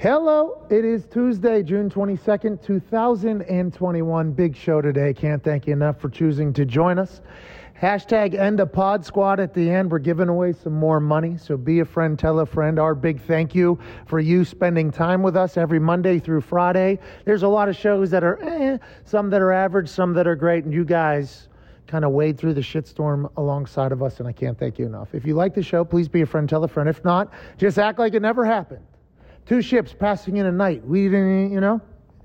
Hello, it is Tuesday, June 22nd, 2021. Big show today. Can't thank you enough for choosing to join us. Hashtag end a pod squad at the end. We're giving away some more money. So be a friend, tell a friend. Our big thank you for you spending time with us every Monday through Friday. There's a lot of shows that are eh, some that are average, some that are great, and you guys kind of wade through the shitstorm alongside of us, and I can't thank you enough. If you like the show, please be a friend, tell a friend. If not, just act like it never happened. Two ships passing in a night. We didn't, you know.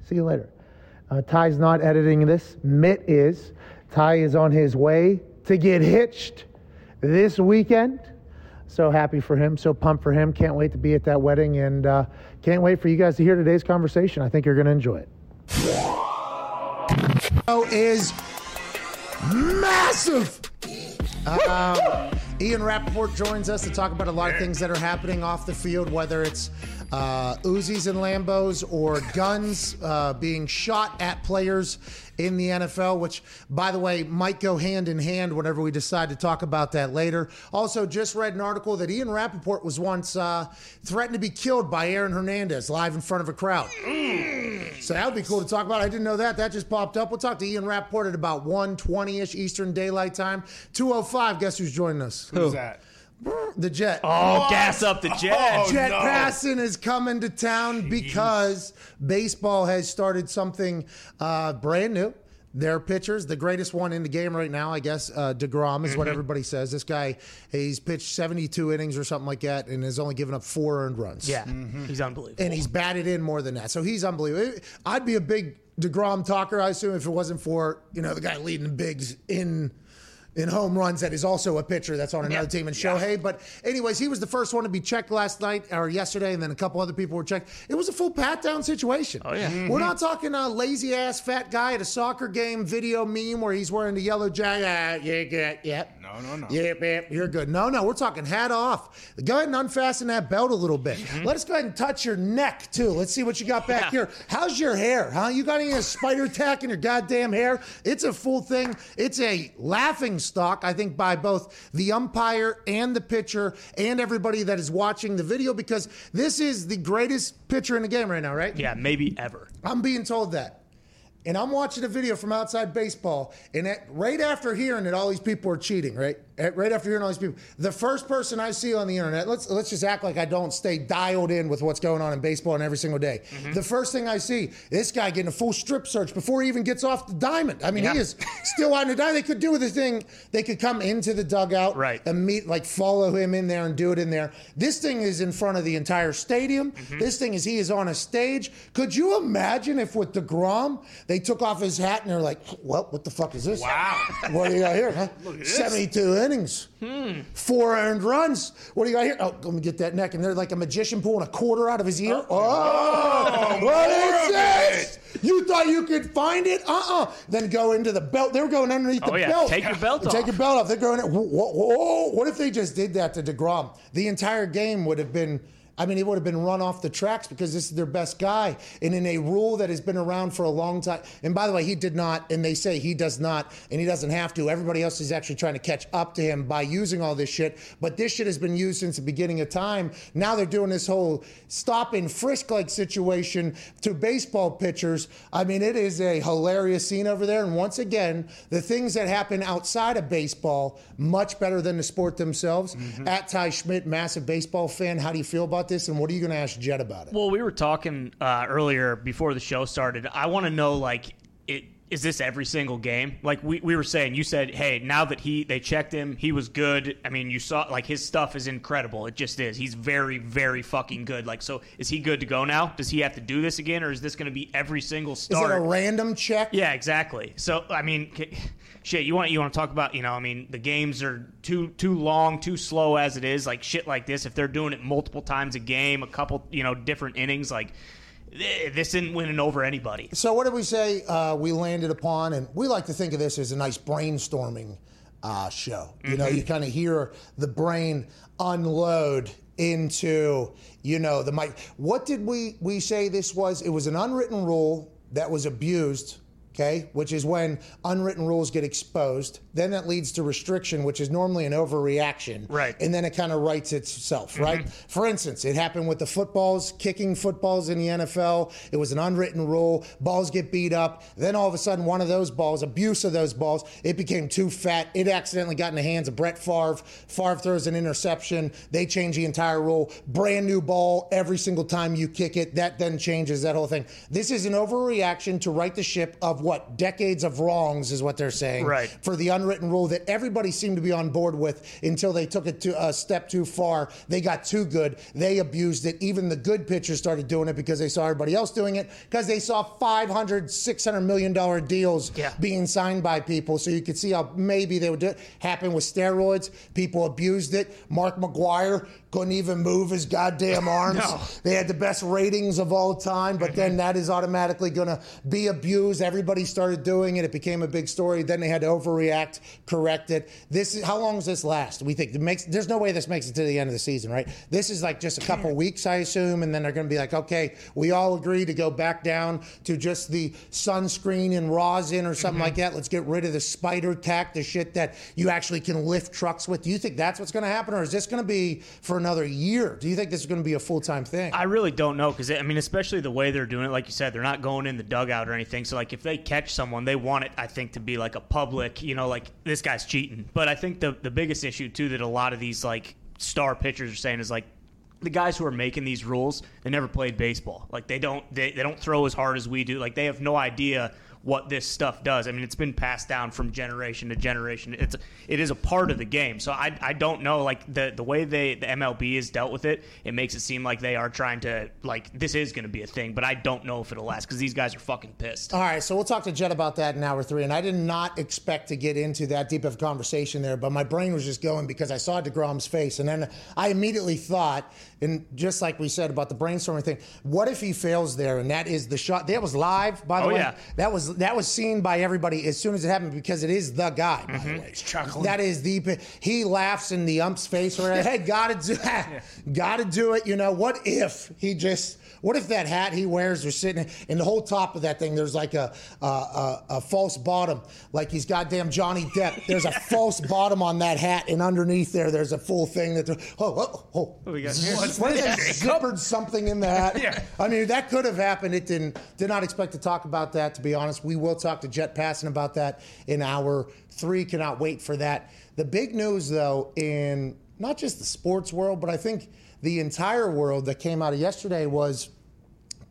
See you later. Uh, Ty's not editing this. Mitt is. Ty is on his way to get hitched this weekend. So happy for him. So pumped for him. Can't wait to be at that wedding and uh, can't wait for you guys to hear today's conversation. I think you're going to enjoy it. Show is massive. Um, Ian Rapoport joins us to talk about a lot of things that are happening off the field, whether it's uh, Uzis and Lambos or guns uh, being shot at players in the NFL, which, by the way, might go hand in hand whenever we decide to talk about that later. Also, just read an article that Ian Rapoport was once uh, threatened to be killed by Aaron Hernandez live in front of a crowd. So that would be cool to talk about. I didn't know that. That just popped up. We'll talk to Ian Rapoport at about 1.20ish Eastern Daylight Time. 2.05, guess who's joining us? Who's that? The Jet. Oh, gas up the jet. Oh, Jet no. Passan is coming to town because baseball has started something uh, brand new. Their pitchers, the greatest one in the game right now, I guess, uh, DeGrom is Mm-hmm. what everybody says. This guy, he's pitched 72 innings or something like that and has only given up four earned runs. Yeah, Mm-hmm. he's unbelievable. And he's batted in more than that. So he's unbelievable. I'd be a big DeGrom talker, I assume, if it wasn't for, you know, the guy leading the bigs in in home runs that is also a pitcher that's on another Yeah. team in Shohei. But anyways, he was the first one to be checked last night or yesterday, and then a couple other people were checked. It was a full pat down situation. Oh, yeah. We're not talking a lazy ass fat guy at a soccer game video meme where he's wearing the yellow jacket. Ah, yeah, good. No, no, no. Yep, yep, you're good. No, no, we're talking hat off. Go ahead and unfasten that belt a little bit. Mm-hmm. Let us go ahead and touch your neck too. Let's see what you got back Yeah. here. How's your hair? Huh? You got any spider tack in your goddamn hair? It's a full thing. It's a laughing stock, I think, by both the umpire and the pitcher and everybody that is watching the video because this is the greatest pitcher in the game right now, right? yeah, maybe ever. I'm being told that. And I'm watching a video from outside baseball, and at, right after hearing that all these people are cheating, right? At- right after hearing all these people, the first person I see on the internet, let's let's just act like I don't stay dialed in with what's going on in baseball and every single day. Mm-hmm. The first thing I see, this guy getting a full strip search before he even gets off the diamond. I mean, Yeah. he is still on the diamond. They could do the thing. They could come into the dugout, Right. and meet, like follow him in there and do it in there. This thing is in front of the entire stadium. Mm-hmm. This thing is he is on a stage. Could you imagine if with Degrom they took off his hat and they're like, "Well, what the fuck is this? Wow. What do you got here? Huh? Look at this. Seventy-two innings, Hmm. four earned runs. What do you got here? Oh, let me get that neck. And they're like a magician pulling a quarter out of his ear. Oh, what more is of this? You thought you could find it? Uh-uh. Then go into the belt. They were going underneath Oh, the yeah. belt. Take your belt off. Take your belt off. They're going. Whoa, whoa, whoa. What if they just did that to Degrom? The entire game would have been. I mean, he would have been run off the tracks because this is their best guy. And in a rule that has been around for a long time. And by the way, he did not, and they say he does not, and he doesn't have to. Everybody else is actually trying to catch up to him by using all this shit. But this shit has been used since the beginning of time. Now they're doing this whole stop and frisk like situation to baseball pitchers. I mean, it is a hilarious scene over there. And once again, the things that happen outside of baseball, much better than the sport themselves. Mm-hmm. At Ty Schmidt, massive baseball fan. How do you feel about this? And what are you going to ask Jet about it? Well, we were talking uh, earlier before the show started. I want to know, like, it, is this every single game? Like we, we were saying, you said, hey, now that he they checked him, he was good. I mean, you saw like his stuff is incredible. It just is. He's very, very fucking good. Like, so is he good to go now? Does he have to do this again, or is this going to be every single Is it start? a random check? Yeah, exactly. So I mean, shit. You want you want to talk about? You know, I mean, the games are too too long, too slow as it is. Like shit like this. If they're doing it multiple times a game, a couple you know different innings, like this isn't winning over anybody. So what did we say uh, we landed upon? And we like to think of this as a nice brainstorming uh, show. You know, you kind of hear the brain unload into, you know, the mic. What did we we say this was? It was an unwritten rule that was abused. Okay, which is when unwritten rules get exposed. Then that leads to restriction, which is normally an overreaction. Right. And then it kind of writes itself, mm-hmm. right? For instance, it happened with the footballs, kicking footballs in the NFL. It was an unwritten rule. Balls get beat up. Then all of a sudden, one of those balls, abuse of those balls, it became too fat. It accidentally got in the hands of Brett Favre. Favre throws an interception. They change the entire rule. Brand new ball every single time you kick it. That then changes that whole thing. This is an overreaction to right the ship of what decades of wrongs is what they're saying. Right. For the unwritten rule that everybody seemed to be on board with until they took it to a step too far. They got too good. They abused it. Even the good pitchers started doing it because they saw everybody else doing it because they saw 500, 600 million dollar deals Yeah. being signed by people. So you could see how maybe they would do it. Happen with steroids. People abused it. Mark McGwire couldn't even move his goddamn arms. No. They had the best ratings of all time, but then mm-hmm. that is automatically going to be abused. Everybody started doing it. It became a big story. Then they had to overreact, correct it. This is how long does this last? We think makes. There's no way this makes it to the end of the season, right? This is like just a couple weeks, I assume, and then they're going to be like, okay, we all agree to go back down to just the sunscreen and rosin or something like mm-hmm. that. Let's get rid of the spider tack, the shit that you actually can lift trucks with. Do you think that's what's going to happen, or is this going to be for another year? Do you think this is going to be a full time thing? I really don't know because I mean, especially the way they're doing it. Like you said, they're not going in the dugout or anything. So like, if they catch someone, they want it. I think to be like a public, you know, like this guy's cheating. But I think the the biggest issue too that a lot of these like star pitchers are saying is like the guys who are making these rules they never played baseball like they don't they, they don't throw as hard as we do like they have no idea what this stuff does. I mean, it's been passed down from generation to generation. It's it is a part of the game. So I, I don't know like the the way they the MLB has dealt with it. It makes it seem like they are trying to like this is going to be a thing, but I don't know if it'll last because these guys are fucking pissed. All right, so we'll talk to Jed about that in hour three. And I did not expect to get into that deep of a conversation there, but my brain was just going because I saw DeGrom's face. And then I immediately thought, and just like we said about the brainstorming thing, what if he fails there? And that is the shot. That was live, by the Oh, way. yeah. That was that was seen by everybody as soon as it happened because it is the guy, by Mm-hmm. the way. chuckling. That is the he laughs in the ump's face or hey, gotta do gotta do it. You know, what if he just what if that hat he wears is sitting in the whole top of that thing? There's like a a, a, a false bottom, like he's goddamn Johnny Depp. There's a false bottom on that hat, and underneath there, there's a full thing that. Oh, oh, oh. we got here? What if they zippered something in the hat? yeah. I mean, that could have happened. It didn't. Did not expect to talk about that. To be honest, we will talk to Jet Passan about that in hour three. Cannot wait for that. The big news, though, in not just the sports world, but I think the entire world that came out of yesterday was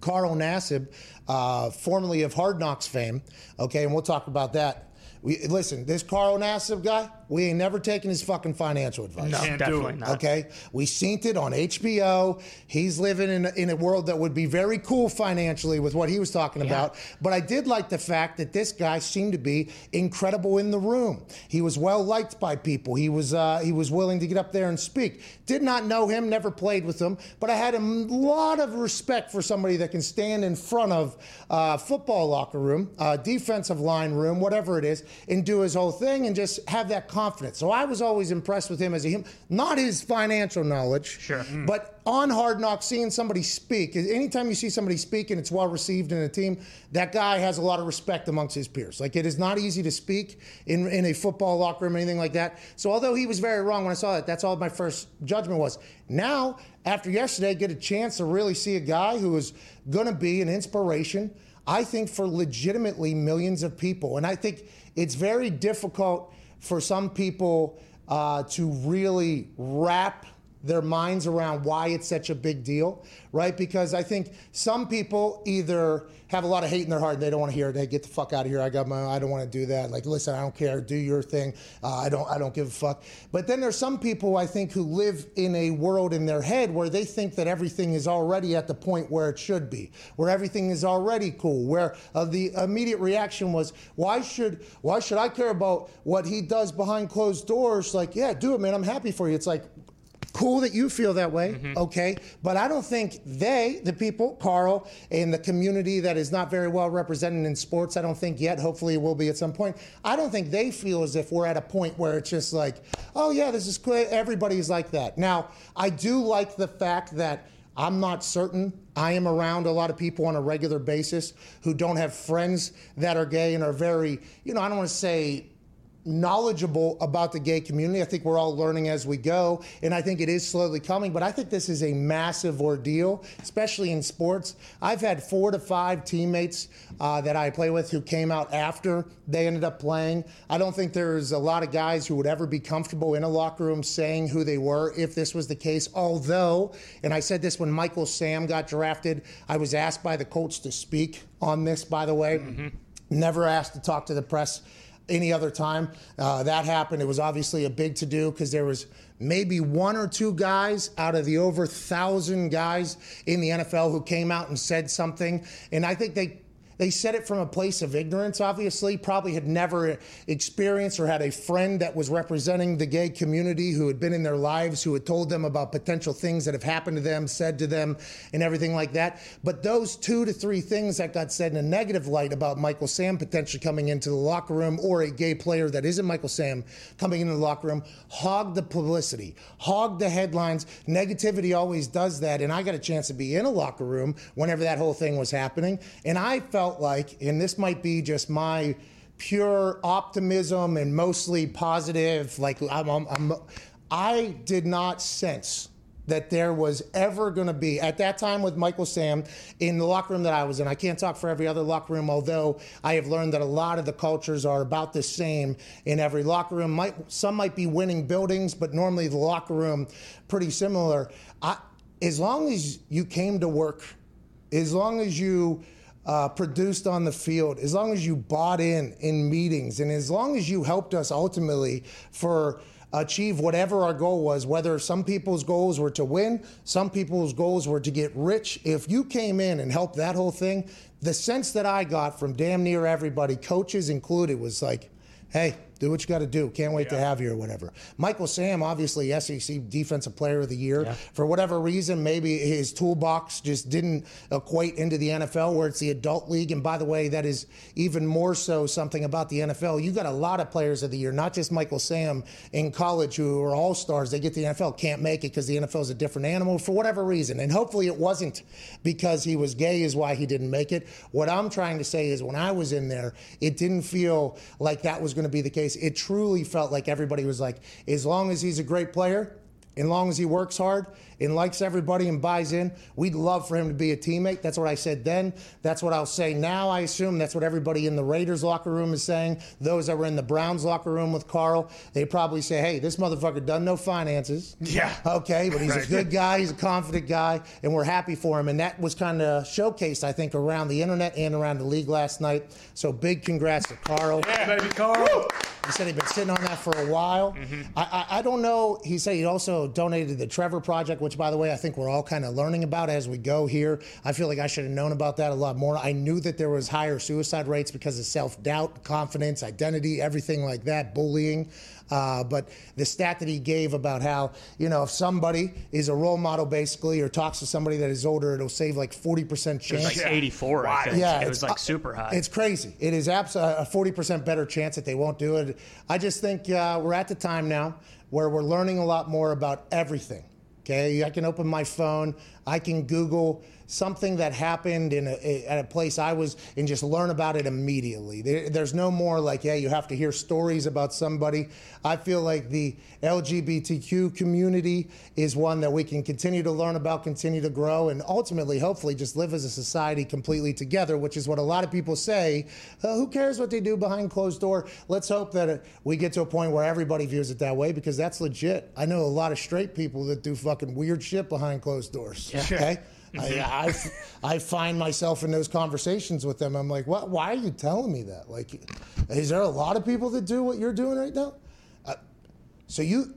Carl Nassib, uh, formerly of Hard Knocks fame. Okay, and we'll talk about that. We, listen, this Carl Nassib guy, we ain't never taken his fucking financial advice. No, Can't definitely not. Okay, we seen it on HBO. He's living in a, in a world that would be very cool financially with what he was talking about. But I did like the fact that this guy seemed to be incredible in the room. He was well liked by people. He was uh, he was willing to get up there and speak. Did not know him, never played with him, but I had a lot of respect for somebody that can stand in front of uh, football locker room, uh, defensive line room, whatever it is, and do his whole thing and just have that confidence. So I was always impressed with him as a human, not his financial knowledge, Sure. Mm. but on Hard Knocks, seeing somebody speak. Anytime you see somebody speak and it's well received in a team, that guy has a lot of respect amongst his peers. Like it is not easy to speak in in a football locker room, anything like that. So although he was very wrong when I saw that, that's all my first judgment was. Now, after yesterday, I get a chance to really see a guy who is going to be an inspiration. I think for legitimately millions of people, and I think it's very difficult for some people uh, to really wrap their minds around why it's such a big deal, right? Because I think some people either have a lot of hate in their heart and they don't want to hear it. They get the fuck out of here. I got my. I don't want to do that. Like, listen, I don't care. Do your thing. Uh, I don't. I don't give a fuck. But then there's some people I think who live in a world in their head where they think that everything is already at the point where it should be, where everything is already cool. Where uh, the immediate reaction was, why should why should I care about what he does behind closed doors? Like, yeah, do it, man. I'm happy for you. It's like cool that you feel that way, mm-hmm. okay? But I don't think they, the people, Carl, and the community that is not very well represented in sports, I don't think yet, hopefully it will be at some point, I don't think they feel as if we're at a point where it's just like, oh yeah, this is cool. Everybody's like that. Now, I do like the fact that I'm not certain. I am around a lot of people on a regular basis who don't have friends that are gay and are very, you know, I don't want to say knowledgeable about the gay community. I think we're all learning as we go, and I think it is slowly coming. But I think this is a massive ordeal, especially in sports. I've had four to five teammates uh, that I play with who came out after they ended up playing. I don't think there's a lot of guys who would ever be comfortable in a locker room saying who they were if this was the case. Although, and I said this when Michael Sam got drafted, I was asked by the Colts to speak on this, by the way. Mm-hmm. Never asked to talk to the press any other time uh, that happened. It was obviously a big to do because there was maybe one or two guys out of the over thousand guys in the NFL who came out and said something, and I think they they said it from a place of ignorance, obviously, probably had never experienced or had a friend that was representing the gay community who had been in their lives, who had told them about potential things that have happened to them, said to them, and everything like that. But those two to three things that got said in a negative light about Michael Sam potentially coming into the locker room or a gay player that isn't Michael Sam coming into the locker room hogged the publicity, hogged the headlines. Negativity always does that. And I got a chance to be in a locker room whenever that whole thing was happening. And I felt felt like, and this might be just my pure optimism and mostly positive, like I'm, I'm, I'm I did not sense that there was ever going to be at that time with Michael Sam in the locker room that I was in. I can't talk for every other locker room, although I have learned that a lot of the cultures are about the same in every locker room. Might, some might be winning buildings, but normally the locker room pretty similar. I, as long as you came to work, as long as you uh, produced on the field, as long as you bought in in meetings, and as long as you helped us ultimately for achieve whatever our goal was, whether some people's goals were to win, some people's goals were to get rich. If you came in and helped that whole thing, the sense that I got from damn near everybody, coaches included, was like, hey, do what you got to do. Can't wait yeah. to have you or whatever. Michael Sam, obviously SEC Defensive Player of the Year. Yeah. For whatever reason, maybe his toolbox just didn't equate into the NFL where it's the adult league. And by the way, that is even more so something about the NFL. You got a lot of players of the year, not just Michael Sam in college who are all stars. They get the NFL, can't make it because the NFL is a different animal for whatever reason. And hopefully it wasn't because he was gay, is why he didn't make it. What I'm trying to say is when I was in there, it didn't feel like that was going to be the case it truly felt like everybody was like, as long as he's a great player, as long as he works hard and likes everybody and buys in, we'd love for him to be a teammate. That's what I said then. That's what I'll say now. I assume that's what everybody in the Raiders locker room is saying. Those that were in the Browns locker room with Carl, they probably say, hey, this motherfucker doesn't know finances. Yeah. Okay, but he's right. a good guy. He's a confident guy, and we're happy for him. And that was kind of showcased, I think, around the internet and around the league last night. So big congrats to Carl. Yeah, baby, Carl. He said he'd been sitting on that for a while. Mm-hmm. I, I, I, don't know. He said he also donated to the Trevor Project, which, by the way, I think we're all kind of learning about as we go here. I feel like I should have known about that a lot more. I knew that there was higher suicide rates because of self doubt, confidence, identity, everything like that, bullying. Uh, but the stat that he gave about how, you know, if somebody is a role model basically or talks to somebody that is older, it'll save like 40% chance. It was like 84, I think. Yeah, it was like super high. It's crazy. It is absolutely a 40% better chance that they won't do it. I just think uh, we're at the time now where we're learning a lot more about everything. Okay, I can open my phone, I can Google something that happened in a, at a place I was and just learn about it immediately. There, there's no more like, yeah, you have to hear stories about somebody. I feel like the LGBTQ community is one that we can continue to learn about, continue to grow, and ultimately, hopefully, just live as a society completely together, which is what a lot of people say. Uh, who cares what they do behind closed door? Let's hope that we get to a point where everybody views it that way because that's legit. I know a lot of straight people that do fucking weird shit behind closed doors. Yeah. Okay. I, I, I, find myself in those conversations with them. I'm like, what? Why are you telling me that? Like, is there a lot of people that do what you're doing right now? Uh, so you,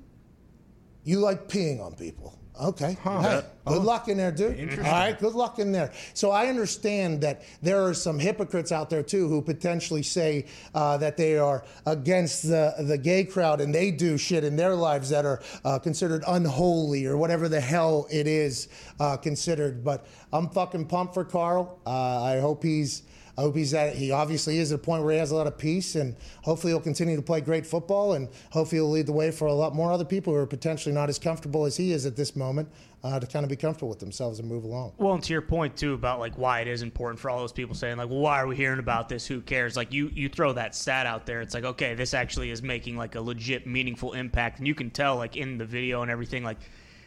you like peeing on people? Okay. Huh. Hey, good oh. luck in there, dude. All right, good luck in there. So I understand that there are some hypocrites out there too who potentially say uh, that they are against the the gay crowd and they do shit in their lives that are uh, considered unholy or whatever the hell it is uh, considered. But I'm fucking pumped for Carl. Uh, I hope he's. I hope he's at. He obviously is at a point where he has a lot of peace, and hopefully he'll continue to play great football, and hopefully he'll lead the way for a lot more other people who are potentially not as comfortable as he is at this moment. uh, to kind of be comfortable with themselves and move along. Well, and to your point too about like why it is important for all those people saying like, well, why are we hearing about this? Who cares? Like you, you throw that stat out there. It's like, okay, this actually is making like a legit, meaningful impact, and you can tell like in the video and everything like.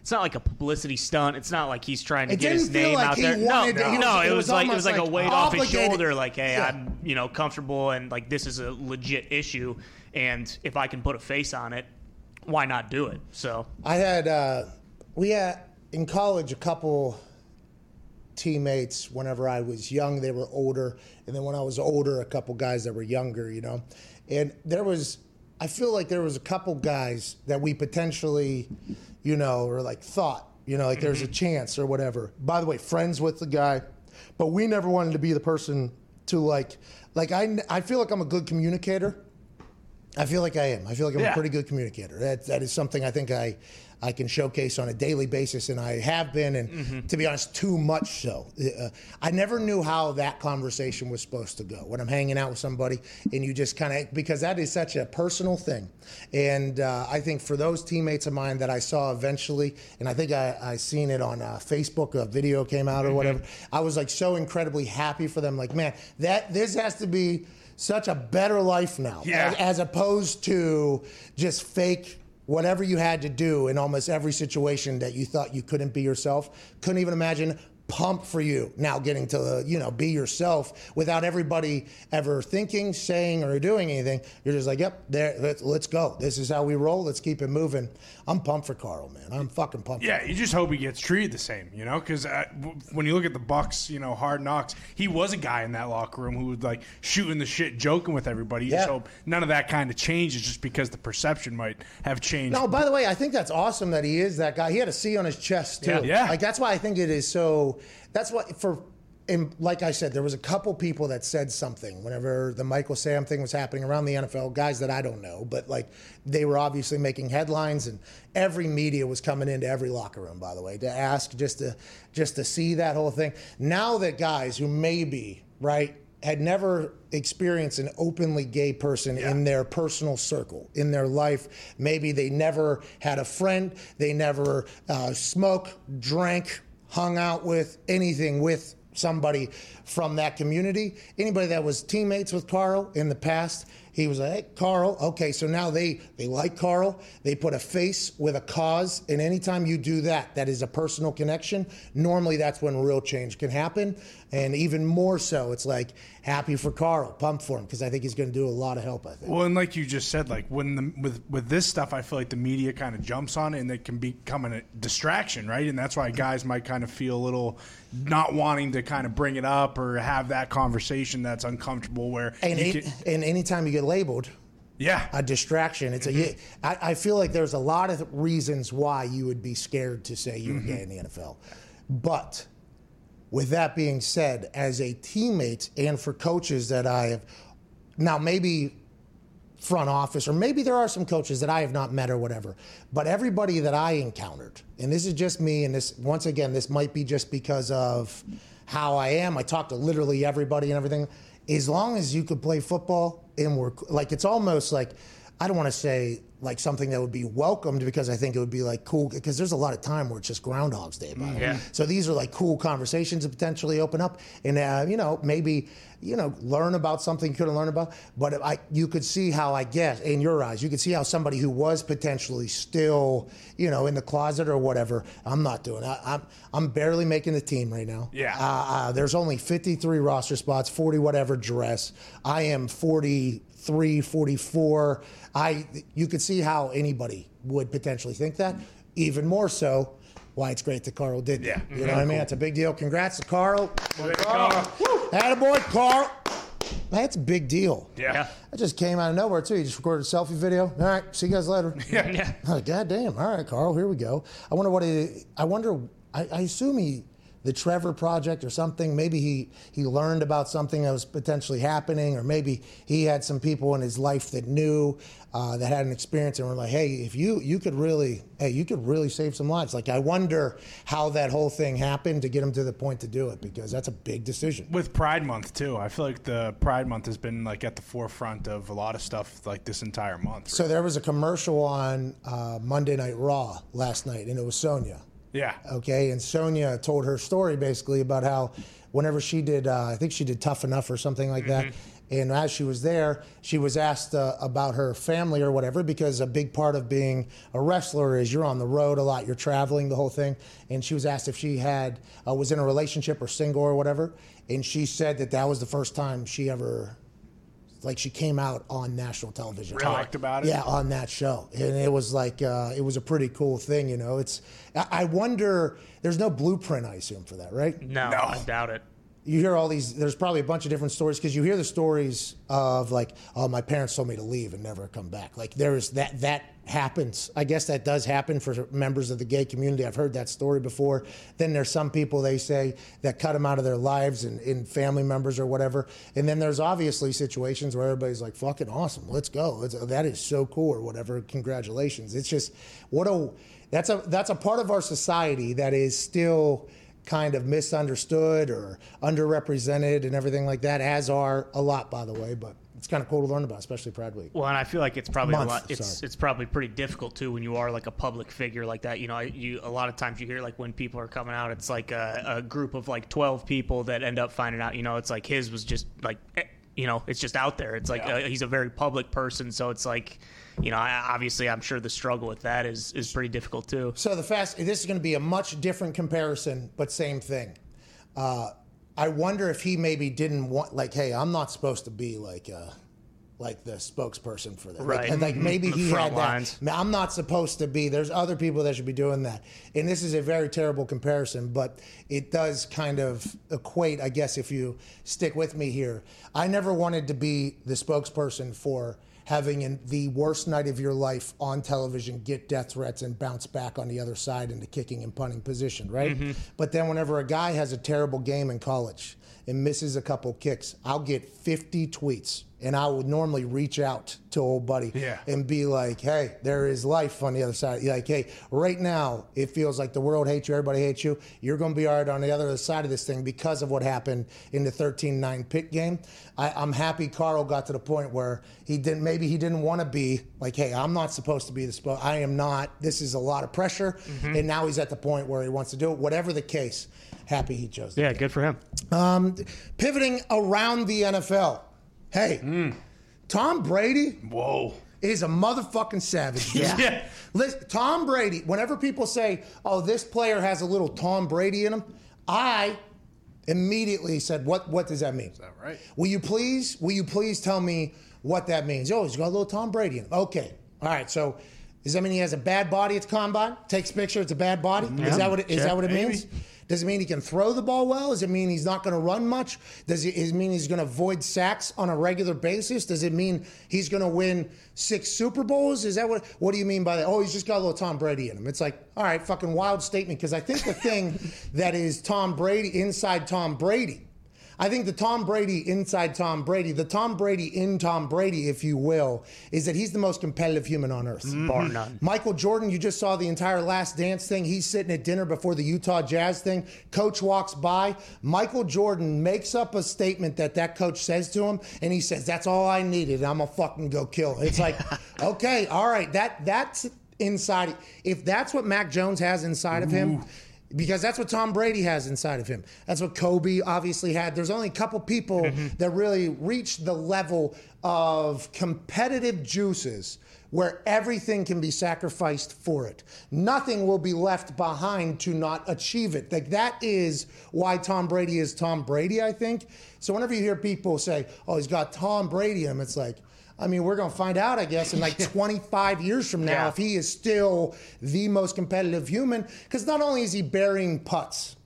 It's not like a publicity stunt. It's not like he's trying to It get his name like out he there. wanted- no, he no, was- it it was like it was almost like a like weight off his shoulder. Like, hey, Yeah. I'm you know comfortable and like this is a legit issue, and if I can put a face on it, why not do it? So I had uh, we had in college a couple teammates. Whenever I was young, they were older, and then when I was older, a couple guys that were younger. You know, and there was. I feel like there was a couple guys that we potentially, you know, or like thought, you know, like there's a mm-hmm. chance or whatever. By the way, friends with the guy, but we never wanted to be the person to like, like I, I feel like I'm a good communicator. I feel like I am. I feel like I'm Yeah. a pretty good communicator. That that is something I think I I can showcase on a daily basis, and I have been, and to be honest, too much so. Uh, I never knew how that conversation was supposed to go when I'm hanging out with somebody, and you just kind of because that is such a personal thing, and uh, I think for those teammates of mine that I saw eventually, and I think I, I seen it on uh, Facebook, a video came out or whatever. I was like so incredibly happy for them. Like, man, that this has to be such a better life now Yeah. as, as opposed to just fake whatever you had to do in almost every situation that you thought you couldn't be yourself. Couldn't even imagine. Pump for you now getting to uh, you know be yourself without everybody ever thinking, saying, or doing anything. You're just like, yep, there. Let's go. This is how we roll. Let's keep it moving. I'm pumped for Carl, man. I'm fucking pumped. Yeah, you just hope he gets treated the same, you know? Because uh, w- when you look at the Bucks, you know, hard knocks, he was a guy in that locker room who was like shooting the shit, joking with everybody. You just hope none of that kind of changes, just because the perception might have changed. No, by the way, I think that's awesome that he is that guy. He had a C on his chest too. Yeah. Yeah. Like that's why I think it is so. That's what for. And like I said, there was a couple people that said something whenever the Michael Sam thing was happening around the NFL. Guys that I don't know, but like they were obviously making headlines, and every media was coming into every locker room. By the way, to ask just to just to see that whole thing. Now that guys who maybe right had never experienced an openly gay person in their personal circle, in their life. Maybe they never had a friend, they never uh, smoked, drank, hung out with anything with somebody from that community. Anybody that was teammates with Carl in the past, he was like, hey, Carl, okay, so now they, they like Carl. They put a face with a cause. And anytime you do that, that is a personal connection. Normally, that's when real change can happen. And even more so, it's like happy for Carl, pumped for him, because I think he's going to do a lot of help, I think. Well, and like you just said, like when the with with this stuff, I feel like the media kind of jumps on it and it can become a distraction, right? And that's why guys might kind of feel a little not wanting to kind of bring it up or have that conversation that's uncomfortable. Where And, any, can- and anytime you get labeled, yeah, a distraction. It's a. Mm-hmm. I, I feel like there's a lot of reasons why you would be scared to say you were gay mm-hmm. in the NFL, but with that being said, as a teammate and for coaches that I have now maybe front office or maybe there are some coaches that I have not met or whatever, but everybody that I encountered, and this is just me, and this once again this might be just because of how I am. I talk to literally everybody and everything. As long as you could play football and work, like it's almost like I don't want to say like something that would be welcomed because I think it would be like cool because there's a lot of time where it's just Groundhog's Day about it. Yeah. So these are like cool conversations to potentially open up, and uh, you know maybe you know learn about something you couldn't learn about. But I you could see how I guess in your eyes you could see how somebody who was potentially still you know in the closet or whatever. I'm not doing. I, I'm I'm barely making the team right now. Yeah. Uh, uh, there's only 53 roster spots, 40 whatever dress. I am 43, 44. I you could see how anybody would potentially think that. Even more so, why it's great that Carl did. Yeah. You know what I mean? It's a big deal. Congrats to Carl. Carl. Woo. Attaboy, Carl. That's a big deal. yeah. That just came out of nowhere too. You just recorded a selfie video. All right, see you guys later. Yeah. Yeah. God damn. All right, Carl, here we go. I wonder what he, I wonder, I, I assume he, the Trevor Project or something, maybe he, he learned about something that was potentially happening, or maybe he had some people in his life that knew, uh, that had an experience and were like, hey, if you, you could really, hey, you could really save some lives. Like, I wonder how that whole thing happened to get him to the point to do it, because that's a big decision. with Pride Month too. I feel like the Pride Month has been like at the forefront of a lot of stuff like this entire month. So there was a commercial on uh, Monday Night Raw last night, and it was Sonya. Yeah. Okay, and Sonya told her story basically about how whenever she did, uh, I think she did Tough Enough or something like that. And as she was there, she was asked uh, about her family or whatever, because a big part of being a wrestler is you're on the road a lot, you're traveling, the whole thing. And she was asked if she had uh, was in a relationship or single or whatever, and she said that that was the first time she ever, like, she came out on national television. Talked about it. Yeah, on that show, and it was like uh, it was a pretty cool thing. You know, it's I I wonder. There's no blueprint, I assume, for that, right? No, No. I doubt it. You hear all these. There's probably a bunch of different stories because you hear the stories of like, oh, my parents told me to leave and never come back. Like there's that that happens. I guess that does happen for members of the gay community. I've heard that story before. Then there's some people they say that cut them out of their lives and in family members or whatever. And then there's obviously situations where everybody's like, fucking awesome, let's go. That is so cool or whatever. Congratulations. It's just what a that's a that's a part of our society that is still kind of misunderstood or underrepresented and everything like that, as are a lot, by the way. But it's kind of cool to learn about, especially Pride Week. Well, and I feel like it's probably Month, a lot. It's sorry. it's probably pretty difficult too when you are like a public figure like that. You know, you a lot of times you hear like when people are coming out, it's like a, a group of like twelve people that end up finding out. You know, it's like his was just like. eh, You know, it's just out there. It's like Yeah. uh, he's a very public person, so it's like, you know, I, obviously, I'm sure the struggle with that is is pretty difficult too. So the fast. This is going to be a much different comparison, but same thing. Uh, I wonder if he maybe didn't want, like, hey, I'm not supposed to be like. Uh, like the spokesperson for that. Like- Right. Like, maybe he had that. I'm not supposed to be. There's other people that should be doing that. And this is a very terrible comparison, but it does kind of equate, I guess, if you stick with me here. I never wanted to be the spokesperson for having in the worst night of your life on television get death threats and bounce back on the other side into kicking and punting position, right? Mm-hmm. But then whenever a guy has a terrible game in college and misses a couple kicks, I'll get 50 tweets and I would normally reach out to old buddy Yeah. and be like, hey, there is life on the other side. You're like, hey, right now it feels like the world hates you, everybody hates you. You're going to be all right on the other side of this thing because of what happened in the 13-9 Pitt game. I, I'm happy Carl got to the point where he didn't. Maybe he didn't want to be like, hey, I'm not supposed to be this, but I am not. This is a lot of pressure, and now he's at the point where he wants to do it. Whatever the case, happy he chose. Yeah, good for him. um, pivoting around the NFL. Hey, mm. Tom Brady Whoa. is a motherfucking savage. dude. Yeah. Listen, Tom Brady, whenever people say, oh, this player has a little Tom Brady in him, I immediately said, what, what does that mean? Is that right? Will you please, will you please tell me what that means? Oh, he's got a little Tom Brady in him. Okay. All right. So does that mean he has a bad body at the combine? Takes picture, it's a bad body? Is that what it, is sure. that what it Maybe. means? Does it mean he can throw the ball well? Does it mean he's not going to run much? Does it, it mean he's going to avoid sacks on a regular basis? Does it mean he's going to win six Super Bowls? Is that what? What do you mean by that? Oh, he's just got a little Tom Brady in him. It's like, all right, fucking wild statement. Because I think the thing that is Tom Brady inside Tom Brady. I think the Tom Brady inside Tom Brady, the Tom Brady in Tom Brady, if you will, is that he's the most competitive human on earth. Mm-hmm. Bar none. Michael Jordan, you just saw the entire last dance thing. He's sitting at dinner before the Utah Jazz thing. Coach walks by. Michael Jordan makes up a statement that that coach says to him, and he says, "That's all I needed. I'm gonna fucking go kill." It's like, okay, all right, that that's inside. If that's what Mac Jones has inside of him. Because that's what Tom Brady has inside of him. That's what Kobe obviously had. There's only a couple people mm-hmm. that really reach the level of competitive juices where everything can be sacrificed for it. Nothing will be left behind to not achieve it. Like that is why Tom Brady is Tom Brady, I think. So whenever you hear people say, "Oh, he's got Tom Brady," in him, it's like, I mean, we're going to find out, I guess, in like 25 years from now Yeah. if he is still the most competitive human. Because not only is he burying putts,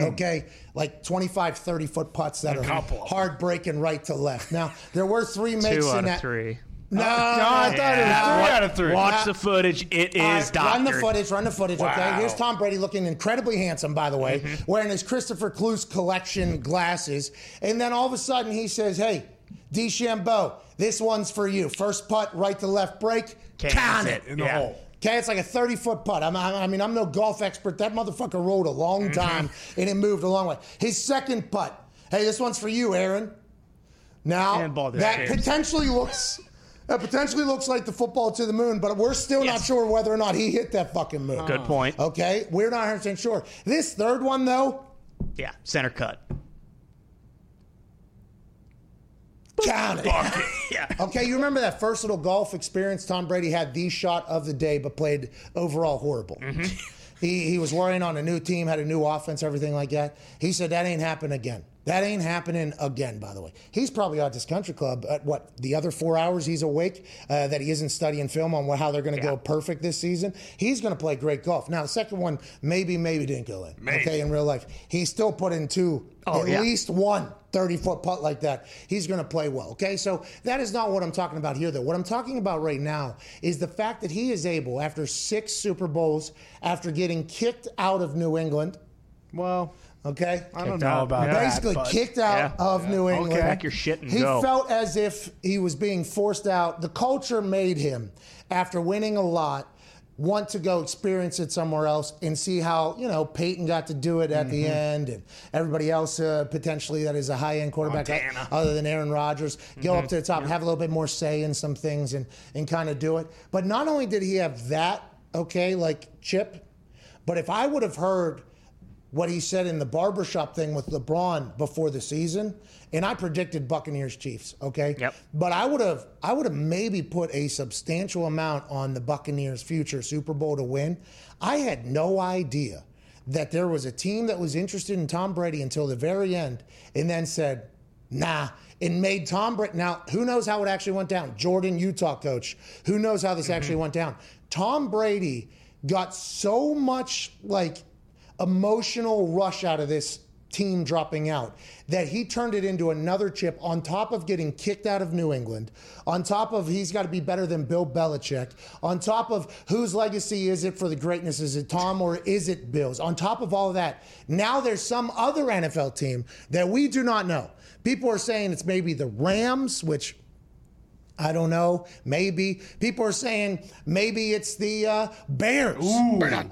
okay, like 25, 30 foot putts that are couple. hard breaking right to left. Now, there were three mates Two in out that. of three. No, No, I thought it was Yeah. three out of three. Watch the footage. It is All right, run the footage, run the footage, okay? Here's Tom Brady looking incredibly handsome, by the way, Mm-hmm. wearing his Christopher Cloos collection glasses. And then all of a sudden he says, Hey, DeChambeau, this one's for you. First putt, right to left break. Can't Count it. In the Yeah. hole. Okay, it's like a 30 foot putt. I'm, I mean, I'm no golf expert. That motherfucker rolled a long Mm-hmm. time and it moved a long way. His second putt. Hey, this one's for you, Aaron. Now, that potentially looks. That potentially looks like the football to the moon, but we're still not sure whether or not he hit that fucking moon. Good point. Okay, we're not 100% sure. This third one, though, Yeah, center cut. Count it. Yeah. Okay, you remember that first little golf experience? Tom Brady had the shot of the day, but played overall horrible. Mm-hmm. He, he was worrying on a new team, had a new offense, everything like that. He said that ain't happening again. That ain't happening again, by the way. He's probably at this country club at what, the other four hours he's awake, uh, that he isn't studying film on what, how they're going to Yeah. go perfect this season. He's going to play great golf. Now, the second one, maybe, maybe didn't go in. Okay, in real life. He still put in two, Oh, at yeah. least one 30 foot putt like that, he's going to play well. Okay, so that is not what I'm talking about here, though. What I'm talking about right now is the fact that he is able, after six Super Bowls, after getting kicked out of New England, Well, okay? I don't know about Yeah. that. Basically but- kicked out Yeah. of New England. Okay. Pack your shit and he go. felt as if he was being forced out. The culture made him, after winning a lot, want to go experience it somewhere else and see how you know Peyton got to do it at the Mm-hmm. end, and everybody else uh, potentially that is a high end quarterback Montana. other than Aaron Rodgers go Mm-hmm. up to the top, have a little bit more say in some things, and and kind of do it. But not only did he have that, okay, like Chip, but if I would have heard what he said in the barbershop thing with LeBron before the season, and I predicted Buccaneers Chiefs, okay? Yep. But I would have I would have maybe put a substantial amount on the Buccaneers future Super Bowl to win. I had no idea that there was a team that was interested in Tom Brady until the very end and then said, "Nah." And made Tom Brady. Now, who knows how it actually went down? Jordan, Utah coach. Who knows how this mm-hmm. actually went down? Tom Brady got so much like emotional rush out of this team dropping out that he turned it into another chip on top of getting kicked out of New England, on top of he's got to be better than Bill Belichick, on top of whose legacy is it for the greatness? Is it Tom or is it Bill's? On top of all of that, now there's some other NFL team that we do not know. People are saying it's maybe the Rams, which I don't know. Maybe people are saying maybe it's the uh, Bears.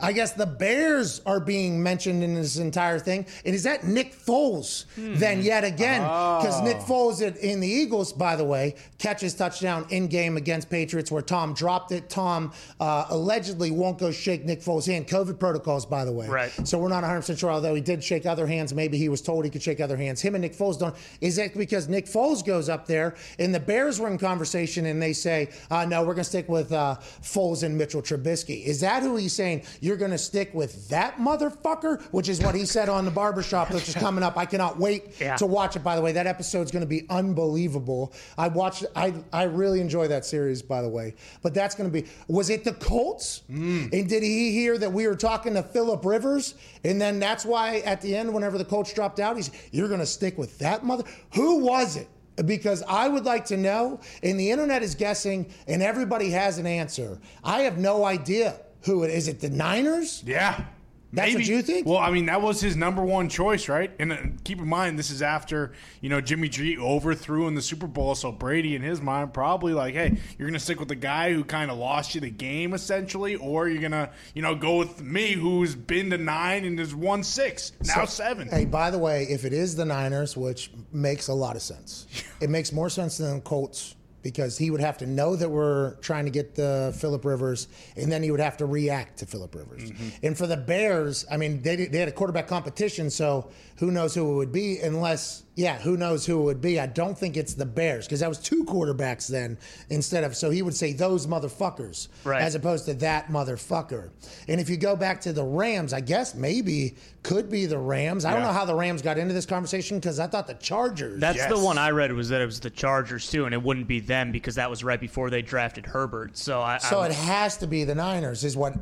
I guess the Bears are being mentioned in this entire thing. And is that Nick Foles? Then yet again, because Nick Foles in- in the Eagles, by the way, catches touchdown in game against Patriots where Tom dropped it. Tom uh, allegedly won't go shake Nick Foles' hand. COVID protocols, by the way. Right. So we're not 100 percent sure. Although he did shake other hands, maybe he was told he could shake other hands. Him and Nick Foles don't. Is that because Nick Foles goes up there and the Bears were in conversation and they say, uh, "No, we're going to stick with uh, Foles and Mitchell Trubisky." Is that who he's saying? You're going to stick with that motherfucker, which is what he said on the barbershop, which is coming up. I cannot wait Yeah. to watch it. By the way, that episode's going to be unbelievable. I watched. I I really enjoy that series. By the way, but that's going to be. Was it the Colts? And did he hear that we were talking to Philip Rivers? And then that's why at the end, whenever the Colts dropped out, he's you're going to stick with that mother. Who was it? Because I would like to know, and the internet is guessing, and everybody has an answer. I have no idea who it is. It the Niners? Yeah. That's what Maybe. you think? Well, I mean, that was his number one choice, right? And uh, keep in mind, this is after you know Jimmy G overthrew in the Super Bowl, so Brady, in his mind, probably like, hey, you're gonna stick with the guy who kind of lost you the game, essentially, or you're gonna, you know, go with me, who's been to nine and has won six, now seven. Hey, by the way, if it is the Niners, which makes a lot of sense, it makes more sense than the Colts because he would have to know that we're trying to get the Philip Rivers, and then he would have to react to Philip Rivers. Mm-hmm. And for the Bears, I mean, they they had a quarterback competition, so who knows who it would be? Unless, yeah, who knows who it would be? I don't think it's the Bears because that was two quarterbacks then instead of. So he would say those motherfuckers Right. as opposed to that motherfucker. And if you go back to the Rams, I guess maybe could be the Rams. I don't know how the Rams got into this conversation because I thought the Chargers. That's the one I read was that it was the Chargers too, and it wouldn't be them because that was right before they drafted Herbert. So I, so I it has to be the Niners, is what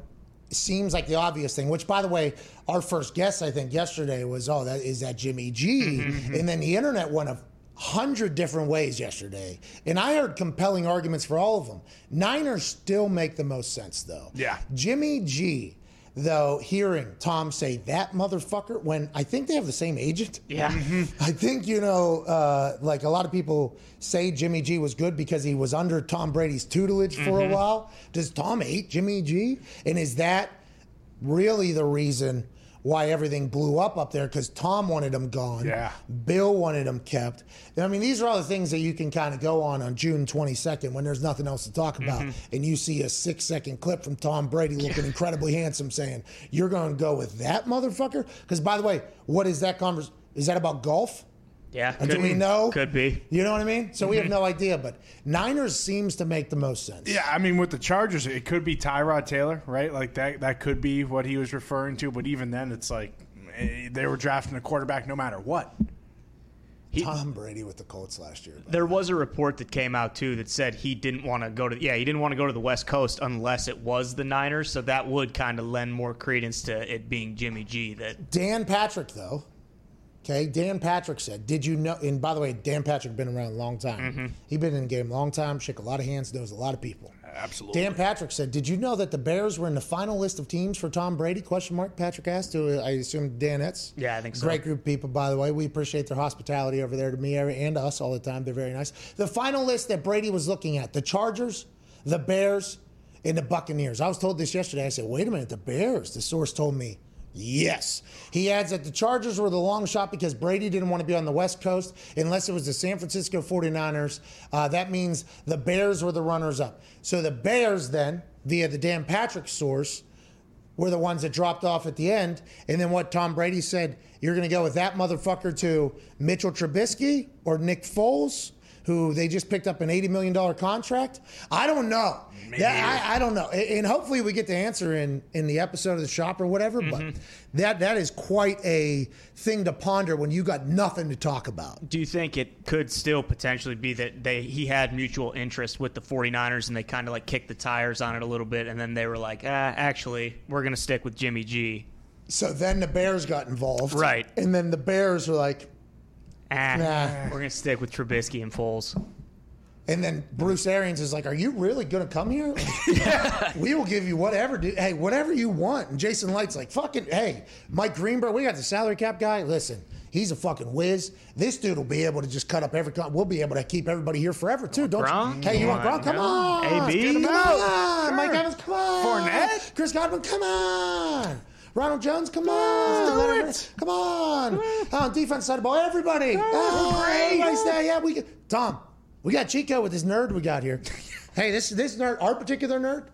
seems like the obvious thing. Which, by the way, our first guess I think yesterday was, oh, that is that Jimmy G, mm-hmm, mm-hmm. and then the internet went a hundred different ways yesterday, and I heard compelling arguments for all of them. Niners still make the most sense though. Yeah. Jimmy G. Though hearing Tom say that motherfucker when I think they have the same agent. yeah. I think you know, uh, like a lot of people say Jimmy G was good because he was under Tom Brady's tutelage for Mm-hmm. a while. Does Tom hate Jimmy G? And is that really the reason why everything blew up up there because Tom wanted him gone. Yeah. Bill wanted him kept. I mean, these are all the things that you can kind of go on on June 22nd when there's nothing else to talk about, mm-hmm. and you see a six second clip from Tom Brady looking incredibly handsome, saying, "You're going to go with that motherfucker?" Because by the way, what is that conversation? Is that about golf? Yeah. Do could- we know? Could be. You know what I mean? So we have no idea, but Niners seems to make the most sense. Yeah, I mean, with the Chargers, it could be Tyrod Taylor, right? Like that. That could be what he was referring to. But even then, it's like eh, they were drafting a quarterback no matter what. Tom Brady with the Colts last year. There was a report that came out too that said he didn't want to go to yeah he didn't want to go to the West Coast unless it was the Niners, so that would kind of lend more credence to it being Jimmy G. That Dan Patrick, though. Okay, Dan Patrick said, "Did you know?" And by the way, Dan Patrick been around a long time. Mm-hmm. He been in the game a long time. Shook a lot of hands. Knows a lot of people. Absolutely. Dan Patrick said, "Did you know that the Bears were in the final list of teams for Tom Brady?" Question mark. Patrick asked. To I assume Danettes. Yeah, I think so. Great group of people, by the way. We appreciate their hospitality over there to me and us all the time. They're very nice. The final list that Brady was looking at: the Chargers, the Bears, and the Buccaneers. I was told this yesterday. I said, "Wait a minute, the Bears." The source told me. Yes. He adds that the Chargers were the long shot because Brady didn't want to be on the West Coast unless it was the San Francisco 49ers. Uh, that means the Bears were the runners up. So the Bears, then, via the Dan Patrick source, were the ones that dropped off at the end. And then what Tom Brady said, you're going to go with that motherfucker to Mitchell Trubisky or Nick Foles, who they just picked up an $80 million contract? I don't know. That, I, I don't know. And hopefully we get the answer in, in the episode of the shop or whatever. But that that is quite a thing to ponder when you got nothing to talk about. do you think it could still potentially be that they he had mutual interest with the 49ers and they kind of like kicked the tires on it a little bit and then they were like ah actually we're gonna stick with Jimmy G. So then the Bears got involved. Right. And then the Bears were like, Ah, Nah. we're gonna stick with Trubisky and Foles. And then Bruce Arians is like, "Are you really going to come here? we will give you whatever, dude. Hey, whatever you want." And Jason Licht's like, "Fucking hey, Mike Greenberg, we got the salary cap guy. Listen, he's a fucking whiz. This dude will be able to just cut up every. We'll be able to keep everybody here forever too. Don't Gronk? you? Hey, you want Gronk? Come on, AB? come on, out. Mike Sure. Evans, come on, Fournette? Chris Godwin, come on." Ronald Jones, come on. it. Come on. On uh, defense side of the ball, everybody. Oh, everybody's there. Yeah, we Tom, we got Chico with this nerd we got here. hey, this this nerd, our particular nerd,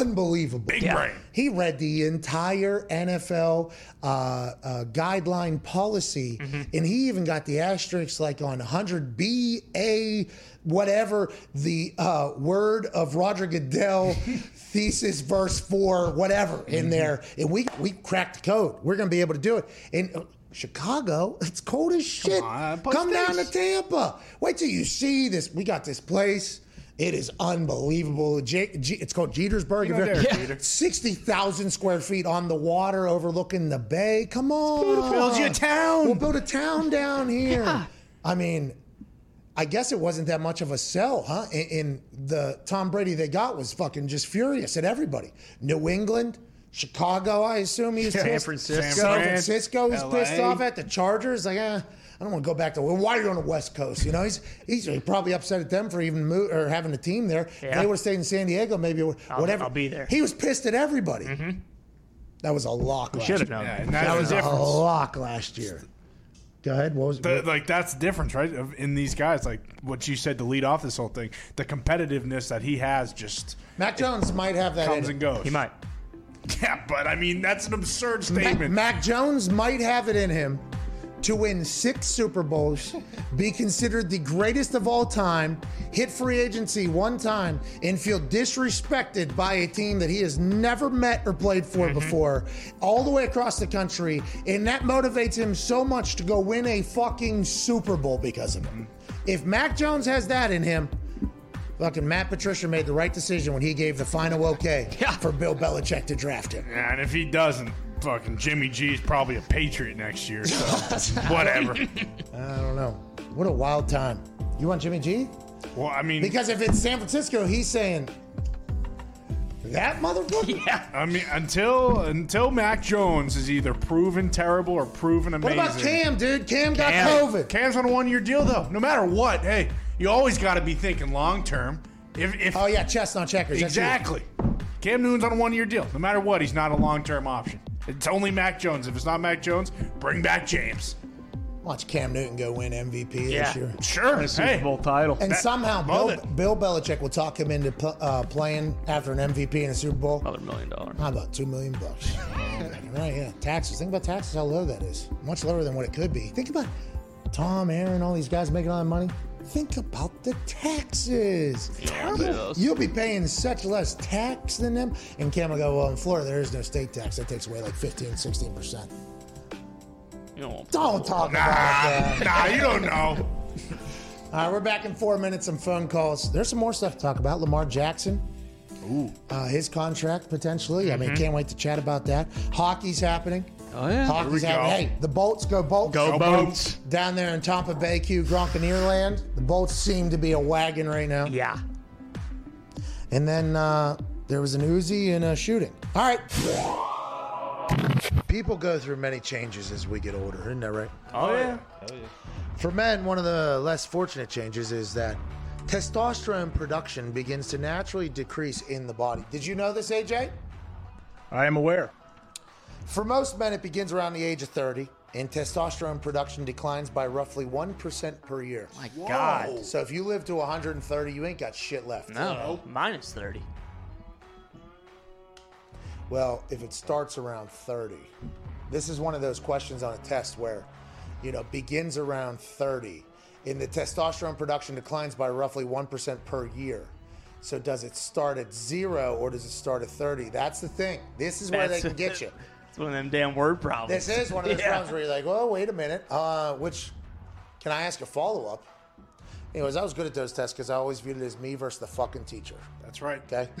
unbelievable. Big brain. He read the entire NFL uh, uh, guideline policy, and he even got the asterisks like on 100 B A whatever the uh, word of Roger Goodell thesis verse four whatever in there, and we we cracked the code. We're gonna be able to do it. And uh, Chicago, it's cold as shit. on, Come down to. Tampa. Wait till you see this. We got this place. It is unbelievable. J- G- it's called Jetersburg. You know If you're- Jeter. 60,000 square feet on the water overlooking the bay. Come on. Build you a town. We'll build a town down here. I mean, I guess it wasn't that much of a sell, huh? In, in the Tom Brady they got was fucking just furious at everybody. New England, Chicago, I assume he's San pissed. Francisco. San San Francisco is pissed off at the Chargers. Like, eh, I don't want to go back to. Well, why are you on the West Coast? You know, he's he's probably upset at them for even move, or having a team there. If Yeah. they would have stayed in San Diego, maybe whatever. I'll be there. He was pissed at everybody. Mm-hmm. That was a lock. last Should have year. known. Yeah, and That was a lock last year. Go ahead. What was The, like that's the difference, right? In these guys, like what you said to lead off this whole thing, the competitiveness that he has just Mac Jones might have that. comes in and him. goes. He might. Yeah, but I mean that's an absurd Mac, statement. Mac Jones might have it in him to win six Super Bowls, be considered the greatest of all time, hit free agency one time, and feel disrespected by a team that he has never met or played for mm-hmm. before, all the way across the country. And that motivates him so much to go win a fucking Super Bowl because of it. If Mac Jones has that in him, fucking Matt Patricia made the right decision when he gave the final okay Yeah. for Bill Belichick to draft him. and if he doesn't, fucking Jimmy G is probably a Patriot next year. So whatever. I don't know. What a wild time. You want Jimmy G? Well, I mean, Because if it's San Francisco, he's saying that motherfucker. Yeah. I mean, until until Mac Jones is either proven terrible or proven amazing. What about Cam, dude? Cam got COVID. Cam's on a one year deal though. No matter what, hey, you always got to be thinking long term. If, if Oh yeah, chess chestnut checkers. Exactly, Cam Newton's on a one year deal. No matter what, he's not a long term option. It's only Mac Jones. If it's not Mac Jones, bring back James. Watch Cam Newton go win MVP Yeah. this year. Sure. A Super Hey, Bowl title. And That- somehow Bill. Bill Belichick will talk him into pl- uh, playing after an MVP in a Super Bowl. Another million dollar. How about two million bucks? right, yeah. Taxes. Think about taxes. How low that is. Much lower than what it could be. Think about Tom, Aaron, all these guys making all that money. Think about the taxes. those. You'll be paying such less tax than them. And Cam will go, well, in Florida, there is no state tax. That takes away like 15, 16%. You don't Don't talk about that. Nah, you don't know. All right, we're back in four minutes. Some phone calls. There's some more stuff to talk about. Lamar Jackson. Ooh. Uh, his contract potentially. I mean, can't wait to chat about that. Hockey's happening. Oh yeah. Hockey's we happening. go. Hey, the Bolts go Bolts. Go boats. Down there in Tampa Bay, Q, Gronkaneerland. The Bolts seem to be a wagon right now. Yeah. And then uh, there was an Uzi and a shooting. All right. People go through many changes as we get older, isn't that right? Oh yeah. For men, one of the less fortunate changes is that testosterone production begins to naturally decrease in the body. Did you know this, AJ? I am aware. For most men, it begins around the age of 30, and testosterone production declines by roughly 1% per year. My God. So if you live to 130, you ain't got shit left. No. Minus thirty. Well, if it starts around 30, this is one of those questions on a test where, you know, begins around 30, and the testosterone production declines by roughly 1% per year. So does it start at zero or does it start at 30? That's the thing. This is where they can get you. It's one of them damn word problems. This is one of those Yeah. problems where you're like, oh, wait a minute. Uh, which, can I ask a follow up? Anyways, I was good at those tests because I always viewed it as me versus the fucking teacher. That's right. Okay.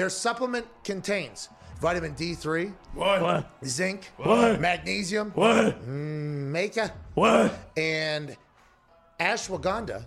Their supplement contains vitamin D3, What? zinc, What? magnesium, What? Mm, maca, What? and ashwagandha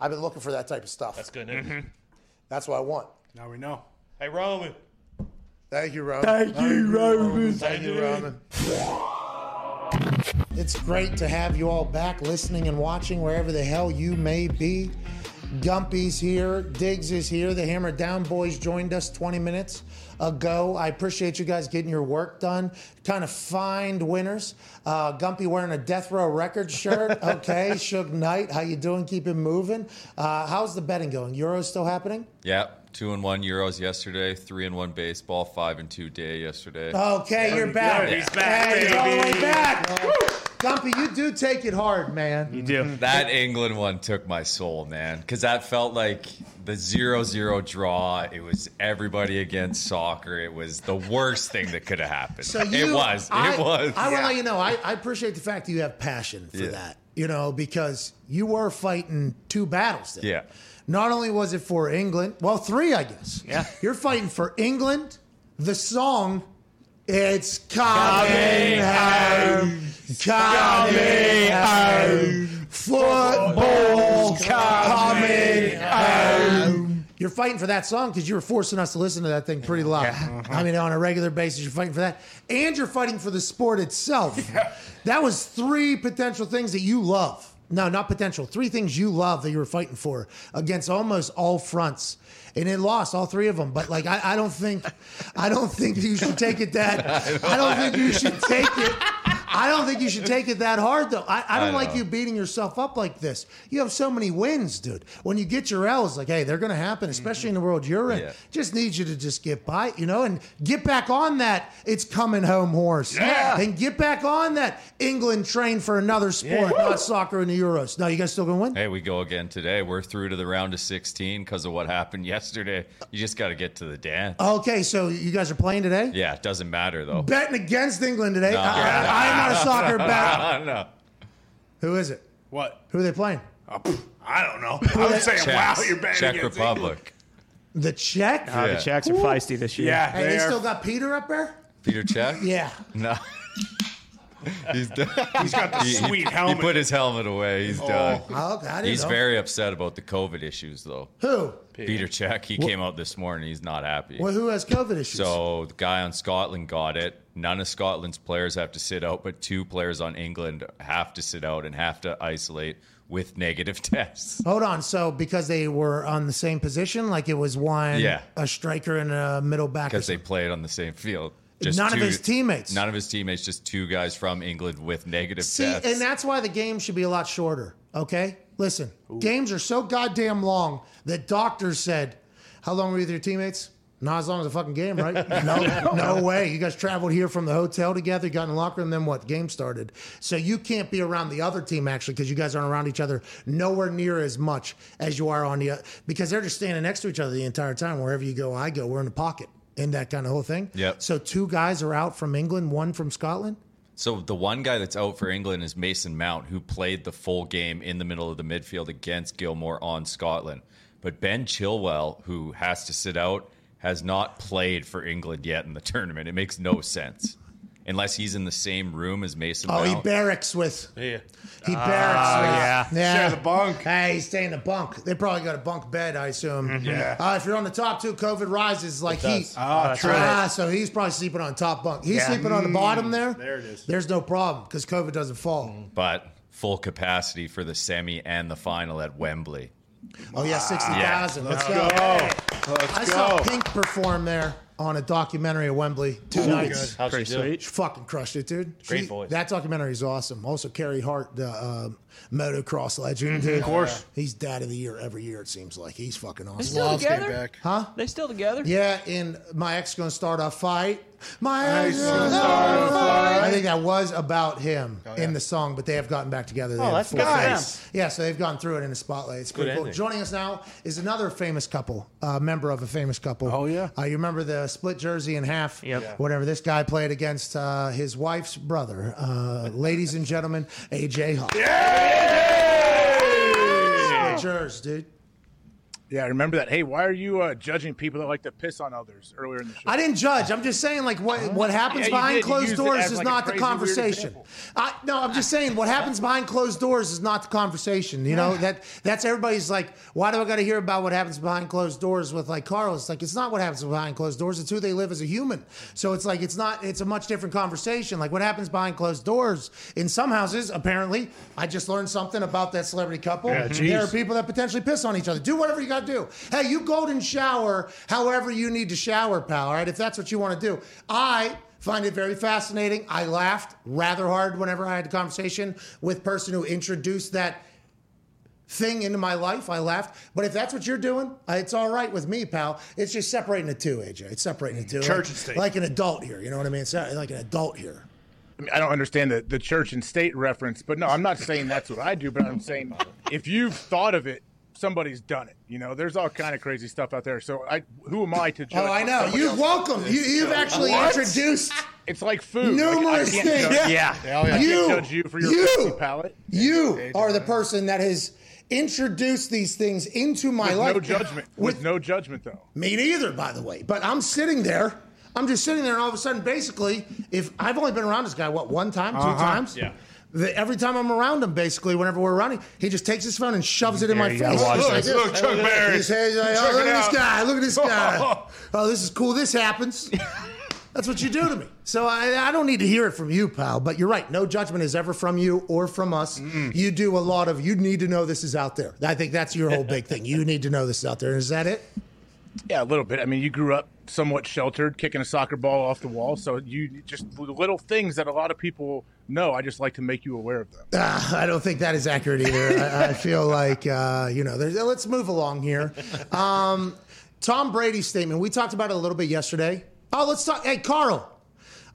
I've been looking for that type of stuff. That's good news. Mm-hmm. That's what I want. Now we know. Hey, Roman. Thank you, Roman. Thank you, Roman. Thank you, Roman. It's great to have you all back listening and watching wherever the hell you may be. Gumpy's here. Diggs is here. The Hammer Down Boys joined us 20 minutes ago. I appreciate you guys getting your work done. Kind of find winners. Uh, Gumpy wearing a Death Row Records shirt. Okay. Suge Knight, how you doing? Keep it moving. Uh, how's the betting going? Euros still happening? Yep, two and one Euros yesterday, three and one baseball, five and two day yesterday. Okay, you're back. He's back, Hey, he's all the way baby. back. Gumpy, you do take it hard, man. You do. That England one took my soul, man, because that felt like the zero-zero draw. It was everybody against soccer. It was the worst thing that could have happened. So you, it was. I, it was. I will let you know. I, I appreciate the fact that you have passion for Yeah. that. You know, because you were fighting two battles there. Yeah. Not only was it for England, well, three, I guess. Yeah. You're fighting for England, the song, it's coming home, coming home, football coming home. You're fighting for that song because you were forcing us to listen to that thing pretty loud. Uh-huh. I mean, on a regular basis, you're fighting for that. And you're fighting for the sport itself. That was three potential things that you love. No, not potential. Three things you love that you were fighting for against almost all fronts. And it lost all three of them. But like, I, I don't think, I don't think you should take it that. I don't think you should take it I don't think you should take it that hard, though. I, I don't I like you beating yourself up like this. You have so many wins, dude. When you get your L's, like, hey, they're going to happen, mm-hmm. especially in the world you're in. Yeah. Just need you to just get by, you know, and get back on that it's coming home horse. Yeah. And get back on that England train for another sport, not soccer in the Euros. Now, you guys still going to win? Hey, we go again today. We're through to the round of 16 because of what happened yesterday. You just got to get to the dance. Okay, so you guys are playing today? Yeah, it doesn't matter though. Betting against England today. No. I, I, I'm not a soccer bet. no. Who is it? What? Who are they playing? Oh, pff, I don't know. I was saying, wow, you're betting Czech against Republic. The Czech? Uh, Yeah. The Czechs are feisty this year. Yeah, Hey, they they are. still got Peter up there? Petr Cech? Yeah. No. He's done. He's got the He- sweet He helmet. put his helmet away. He's done. Oh, I didn't He's know. very upset about the COVID issues, though. Who? Petr Cech, he came out this morning. He's not happy. Well, who has COVID issues? So the guy on Scotland got it. None of Scotland's players have to sit out, but two players on England have to sit out and have to isolate with negative tests. Hold on. So because they were on the same position, like it was one, Yeah. a striker and a middle back. because they played on the same field. Just None of his teammates. None of his teammates. Just two guys from England with negative See, tests. and that's why the game should be a lot shorter. Okay, listen, games are so goddamn long that doctors said, "How long were you with your teammates?" Not as long as a fucking game, right? No, no way. You guys traveled here from the hotel together, got in the locker room, then what? Game started. So you can't be around the other team actually because you guys aren't around each other nowhere near as much as you are on the because they're just standing next to each other the entire time. Wherever you go, I go. We're in the pocket. In that kind of whole thing. Yep. So two guys are out from England, one from Scotland. So the one guy that's out for England is Mason Mount, who played the full game in the middle of the midfield against Gilmour on Scotland. But Ben Chilwell, who has to sit out, has not played for England yet in the tournament. It makes no sense. Unless he's in the same room as Mason Oh, he barracks with. Yeah. He barracks with. yeah. yeah. Share the bunk. Hey, he's staying in the bunk. They probably got a bunk bed, I assume. Yeah. Uh, if you're on the top two, COVID rises like heat. does. Oh, true. Ah, so he's probably sleeping on top bunk. He's Yeah. sleeping on the bottom there. There it is. There's no problem because COVID doesn't fall. but full capacity for the semi and the final at Wembley. Oh yeah, sixty thousand. Let's, Let's go. go. Let's I go. saw Pink perform there on a documentary at Wembley two nights. How's Pretty she doing? sweet. She fucking crushed it, dude. Great She- voice. That documentary is awesome. Also, Carey Hart, the uh, motocross legend, dude. Of course. he's dad of the year every year. It seems like he's fucking awesome. They still Love together? came back. Huh? They still together? Yeah, and my ex gonna start a fight. My ex Nice. gonna start a fight. I think that was about him in the song, but they have gotten back together. They Oh, that's full good for them. Yeah, so they've gone through it in the spotlight. It's pretty Good cool. ending. Joining us now is another famous couple, a member of a famous couple. Oh, yeah? Uh, you remember the split jersey in half? Yep. Yeah. Whatever. This guy played against uh, his wife's brother. Uh, ladies and gentlemen, AJ Hawk. Split jersey, dude. Yeah, I remember that. Hey, why are you uh, judging people that like to piss on others earlier in the show? I didn't judge. I'm just saying, like, what what happens Yeah, behind did. Closed doors is like, not the crazy, weird conversation. I, no, I'm just saying, what happens behind closed doors is not the conversation. You know that that's everybody's like, why do I got to hear about what happens behind closed doors with like Carl? It's like it's not what happens behind closed doors. It's who they live as a human. So it's like it's not. It's a much different conversation. Like what happens behind closed doors in some houses. Apparently, I just learned something about that celebrity couple. Yeah, there are people that potentially piss on each other. Do whatever you got to do. Hey, you golden shower however you need to shower, pal. All right, if that's what you want to do. I find it very fascinating. I laughed rather hard whenever I had a conversation with person who introduced that thing into my life. I laughed. But if that's what you're doing, it's all right with me, pal. It's just separating the two, AJ. It's separating the two. Mm, church like, and state. Like an adult here. You know what I mean? It's like an adult here. I, mean, I don't understand the, the church and state reference, but no, I'm not saying that's what I do, but I'm saying if you've thought of it, somebody's done it. You know, there's all kind of crazy stuff out there. So I, who am I to oh, judge? Oh, I know. You're else? welcome. You, you've actually What? introduced It's like food. numerous like, I can't things. Judge, Yeah. I can't You- judge you for your you- fancy palate. You are the person that has introduced these things into my With life. no judgment. With, no judgment, though. Me neither, by the way. But I'm sitting there. I'm just sitting there, and all of a sudden, basically, if I've only been around this guy, what, one time, 2 uh-huh. times? Yeah. The, every time I'm around him, basically, whenever we're running, he just takes his phone and shoves it in my face. gotta Look, look, Look, Chuck Berry. He says, like, oh, look it at this guy. Look at this guy. oh, this is cool. This happens. That's what you do to me. So I, I don't need to hear it from you, pal. But you're right. No judgment is ever from you or from us. You do a lot of. You need to know this is out there. I think that's your whole big thing. You need to know this is out there. Is that it? Yeah, a little bit. I mean, you grew up somewhat sheltered, kicking a soccer ball off the wall. So you just little things that a lot of people know. I just like to make you aware of them. Uh, I don't think that is accurate either. I, I, feel like uh, you know. Let's move along here. Um, Tom Brady's statement. We talked about it a little bit yesterday. Oh, let's talk. Hey, Carl.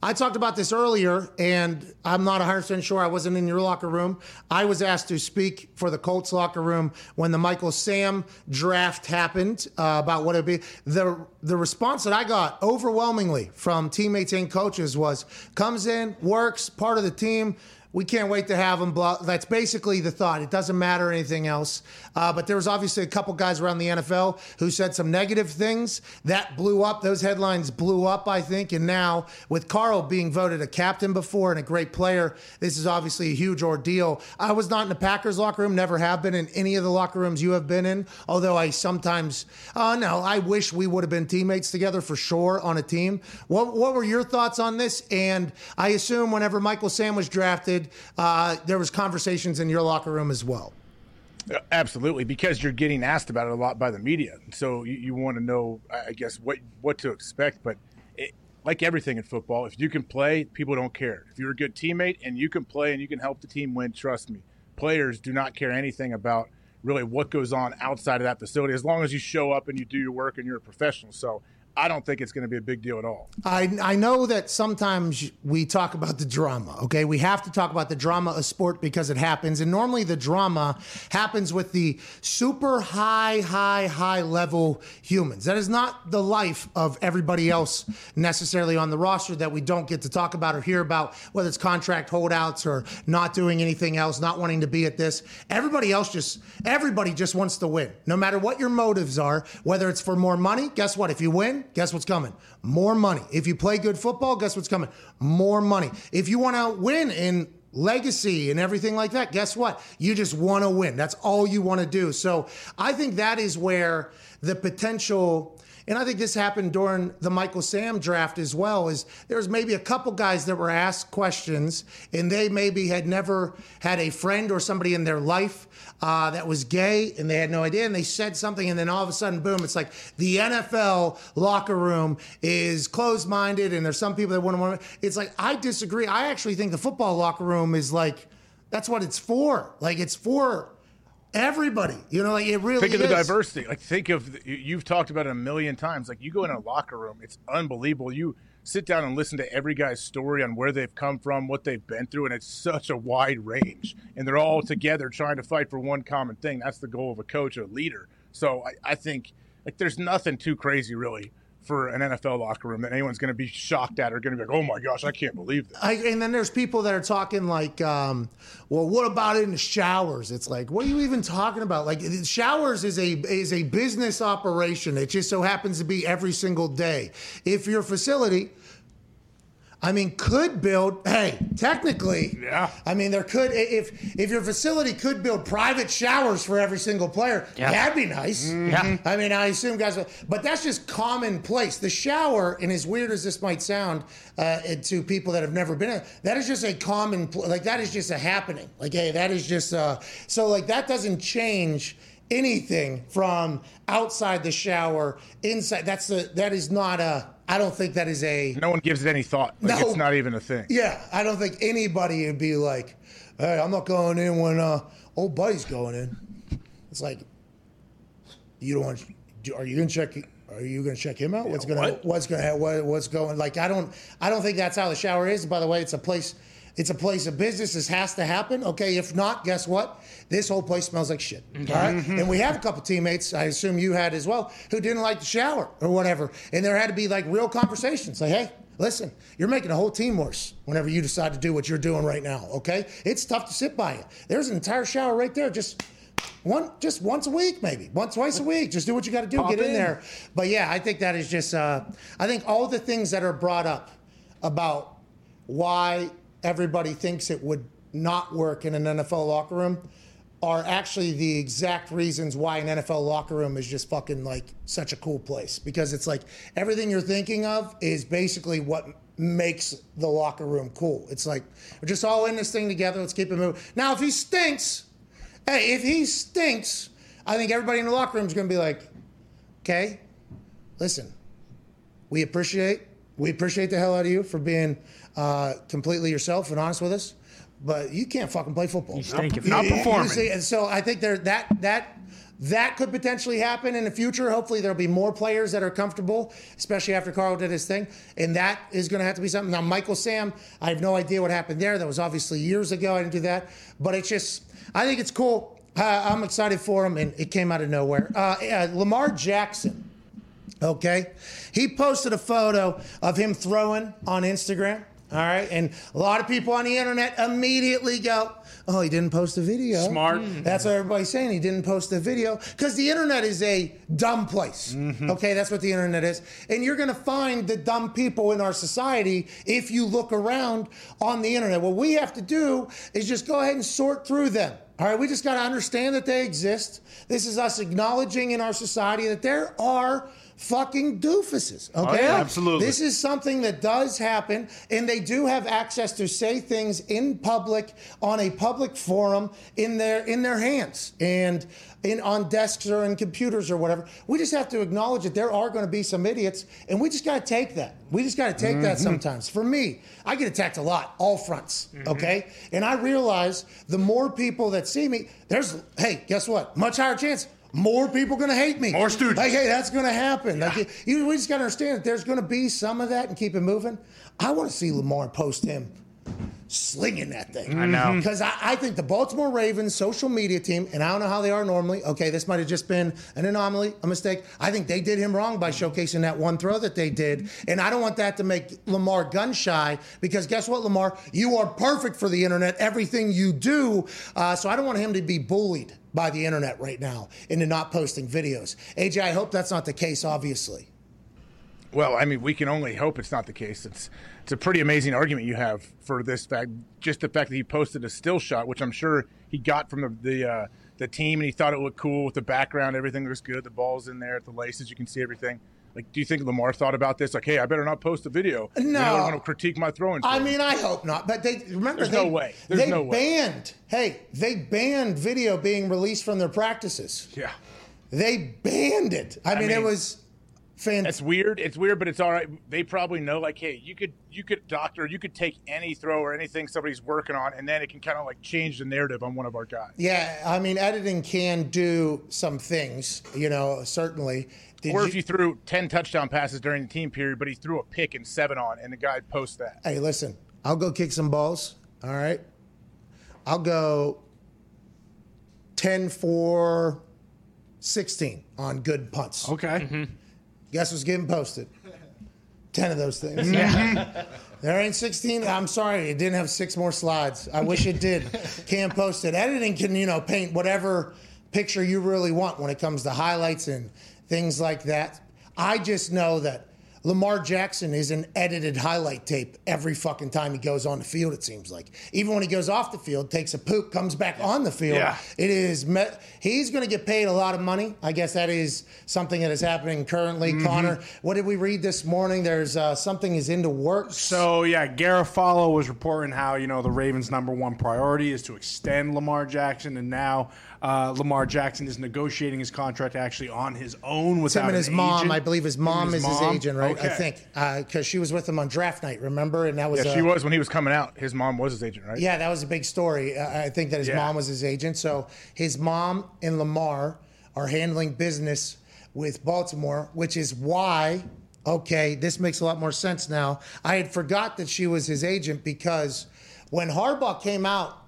I talked about this earlier, and I'm not 100% sure. I wasn't in your locker room. I was asked to speak for the Colts locker room when the Michael Sam draft happened uh, about what it'd be. The, the response that I got overwhelmingly from teammates and coaches was comes in, works, part of the team we can't wait to have him. That's basically the thought. It doesn't matter anything else. Uh, but there was obviously a couple guys around the NFL who said some negative things that blew up. Those headlines blew up, I think. And now with Carl being voted a captain before and a great player, this is obviously a huge ordeal. I was not in the Packers locker room, never have been in any of the locker rooms you have been in. Although I sometimes, uh, no, I wish we would have been teammates together for sure on a team. What, what were your thoughts on this? And I assume whenever Michael Sam was drafted uh, there was conversations in your locker room as well. Absolutely, because you're getting asked about it a lot by the media, so you, you want to know, I guess, what what to expect. But it, like everything in football, if you can play, people don't care. If you're a good teammate and you can play and you can help the team win, trust me, players do not care anything about really what goes on outside of that facility as long as you show up and you do your work and you're a professional. So I don't think it's going to be a big deal at all. I, I know that sometimes we talk about the drama, okay? We have to talk about the drama of sport because it happens. And normally the drama happens with the super high, high, high level humans. That is not the life of everybody else necessarily on the roster that we don't get to talk about or hear about, whether it's contract holdouts or not doing anything else, not wanting to be at this. Everybody else just, everybody just wants to win. No matter what your motives are, whether it's for more money, guess what? If you win, guess what's coming? More money. If you play good football, guess what's coming? More money. If you want to win in legacy and everything like that, guess what? You just want to win. That's all you want to do. So I think that is where the potential and I think this happened during the Michael Sam draft as well, is there's maybe a couple guys that were asked questions and they maybe had never had a friend or somebody in their life uh, that was gay and they had no idea and they said something and then all of a sudden, boom, it's like the NFL locker room is closed minded and there's some people that wouldn't want to. It's like, I disagree. I actually think the football locker room is like, that's what it's for. Like, it's for Everybody, you know, like it really. Think of the diversity. Like think of you've talked about it a million times. Like you go in a locker room, it's unbelievable. You sit down and listen to every guy's story on where they've come from, what they've been through, and it's such a wide range. And they're all together trying to fight for one common thing. That's the goal of a coach, a leader. So I, I think like there's nothing too crazy really for an NFL locker room that anyone's going to be shocked at or going to be like, oh my gosh, I can't believe this. I, and then there's people that are talking like, um, well, what about in the showers? It's like, what are you even talking about? Like, showers is a is a business operation. It just so happens to be every single day. If your facility I mean, could build. Hey, technically, yeah. I mean, there could if if your facility could build private showers for every single player. Yeah. That'd be nice. Mm-hmm. Yeah. I mean, I assume guys, but that's just commonplace. The shower, and as weird as this might sound uh, to people that have never been, in, that is just a common. Like that is just a happening. Like, hey, that is just uh, so. Like that doesn't change anything from outside the shower inside. That's the that is not a I don't think that is a. No one gives it any thought. Like, no, it's not even a thing. Yeah, I don't think anybody would be like, "Hey, I'm not going in when uh, old buddy's going in." It's like, you don't want. Are you gonna check? Are you gonna check him out? What's gonna? What? What's gonna? What, what's going? Like, I don't. I don't think that's how the shower is. By the way, it's a place it's a place of business. This has to happen. Okay, if not, guess what? This whole place smells like shit. Mm-hmm. All right? mm-hmm. And we have a couple teammates, I assume you had as well, who didn't like the shower or whatever. And there had to be like real conversations. Like, hey, listen, you're making a whole team worse whenever you decide to do what you're doing right now. Okay, it's tough to sit by you. There's an entire shower right there. Just one, just once a week, maybe once, twice a week. Just do what you got to do. Pop get in. in. there. But yeah, I think that is just. Uh, I think all the things that are brought up about why everybody thinks it would not work in an NFL locker room are actually the exact reasons why an NFL locker room is just fucking like such a cool place because it's like everything you're thinking of is basically what makes the locker room cool. It's like we're just all in this thing together. Let's keep it moving. Now, if he stinks, hey, if he stinks, I think everybody in the locker room is going to be like, okay, listen, we appreciate we appreciate the hell out of you for being uh, completely yourself and honest with us. But you can't fucking play football. You stink if not you- you performing. see, and so I think there that that that could potentially happen in the future. Hopefully, there'll be more players that are comfortable, especially after Carl did his thing, and that is going to have to be something. Now, Michael Sam, I have no idea what happened there. That was obviously years ago. I didn't do that, but it's just I think it's cool. Uh, I'm excited for him, and it came out of nowhere. Uh, uh, Lamar Jackson. Okay. He posted a photo of him throwing on Instagram. All right. And a lot of people on the internet immediately go, Oh, he didn't post a video. Smart. Hmm. That's what everybody's saying. He didn't post a video because the internet is a dumb place. Mm-hmm. Okay, that's what the internet is. And you're going to find the dumb people in our society if you look around on the internet. What we have to do is just go ahead and sort through them. All right, we just got to understand that they exist. This is us acknowledging in our society that there are fucking doofuses. Okay, oh, yeah, absolutely. This is something that does happen, and they do have access to say things in public on a public forum in their in their hands and in on desks or in computers or whatever. We just have to acknowledge that there are going to be some idiots, and we just got to take that. We just got to take that mm-hmm. sometimes. For me, I get attacked a lot, all fronts. Mm-hmm. Okay, and I realize the more people that see me, there's hey, guess what? Much higher chance. More people going to hate me. More students. Like, hey, that's going to happen. Like, you, we just got to understand that there's going to be some of that and keep it moving. I want to see Lamar post him slinging that thing. I know. Because I, I think the Baltimore Ravens social media team, and I don't know how they are normally. Okay, this might have just been an anomaly, a mistake. I think they did him wrong by showcasing that one throw that they did. And I don't want that to make Lamar gun shy because guess what, Lamar? You are perfect for the internet, everything you do. Uh, so I don't want him to be bullied by the internet right now into not posting videos. AJ, I hope that's not the case, obviously. Well, I mean, we can only hope it's not the case. It's it's a pretty amazing argument you have for this fact. Just the fact that he posted a still shot, which I'm sure he got from the the, uh, the team, and he thought it looked cool with the background. Everything looks good. The ball's in there, the laces, you can see everything. Like, do you think Lamar thought about this? Like, hey, I better not post a video. No. You know, they're to critique my throwing. I mean, I hope not. But they remember There's they, no way. There's they no way. banned. Hey, they banned video being released from their practices. yeah. They banned it. I, mean, it mean, was It's fantastic. weird. It's weird, but it's all right. They probably know, like, hey, you could, you could doctor, you could take any throw or anything somebody's working on, and then it can kind of like change the narrative on one of our guys. Yeah, I mean, editing can do some things. You know, certainly. Did or if you threw 10 touchdown passes during the team period, but he threw a pick and seven on, and the guy posts that. Hey, listen, I'll go kick some balls. All right. I'll go 10 for 16 on good punts. Okay. Mm-hmm. Guess what's getting posted? 10 of those things. There ain't 16. I'm sorry, it didn't have six more slides. I wish it did. Can't post it. Editing can, you know, paint whatever picture you really want when it comes to highlights and things like that. I just know that Lamar Jackson is an edited highlight tape every fucking time he goes on the field, it seems like. Even when he goes off the field, takes a poop, comes back on the field. Yeah. It is, me- he's going to get paid a lot of money. I guess that is something that is happening currently. Mm-hmm. Connor, what did we read this morning? There's uh, something is into works. So yeah, Garafolo was reporting how you know the Ravens' number one priority is to extend Lamar Jackson, and now uh, Lamar Jackson is negotiating his contract actually on his own without him and an his mom. agent. I believe his mom and is his agent, right? I think because she was with him on draft night. Remember? And that was Yeah, uh, she was when he was coming out. His mom was his agent, right? Yeah, that was a big story. Uh, I think that his Yeah. mom was his agent. So his mom and Lamar are handling business with Baltimore, which is why. Okay, this makes a lot more sense now. I had forgot that she was his agent because when Harbaugh came out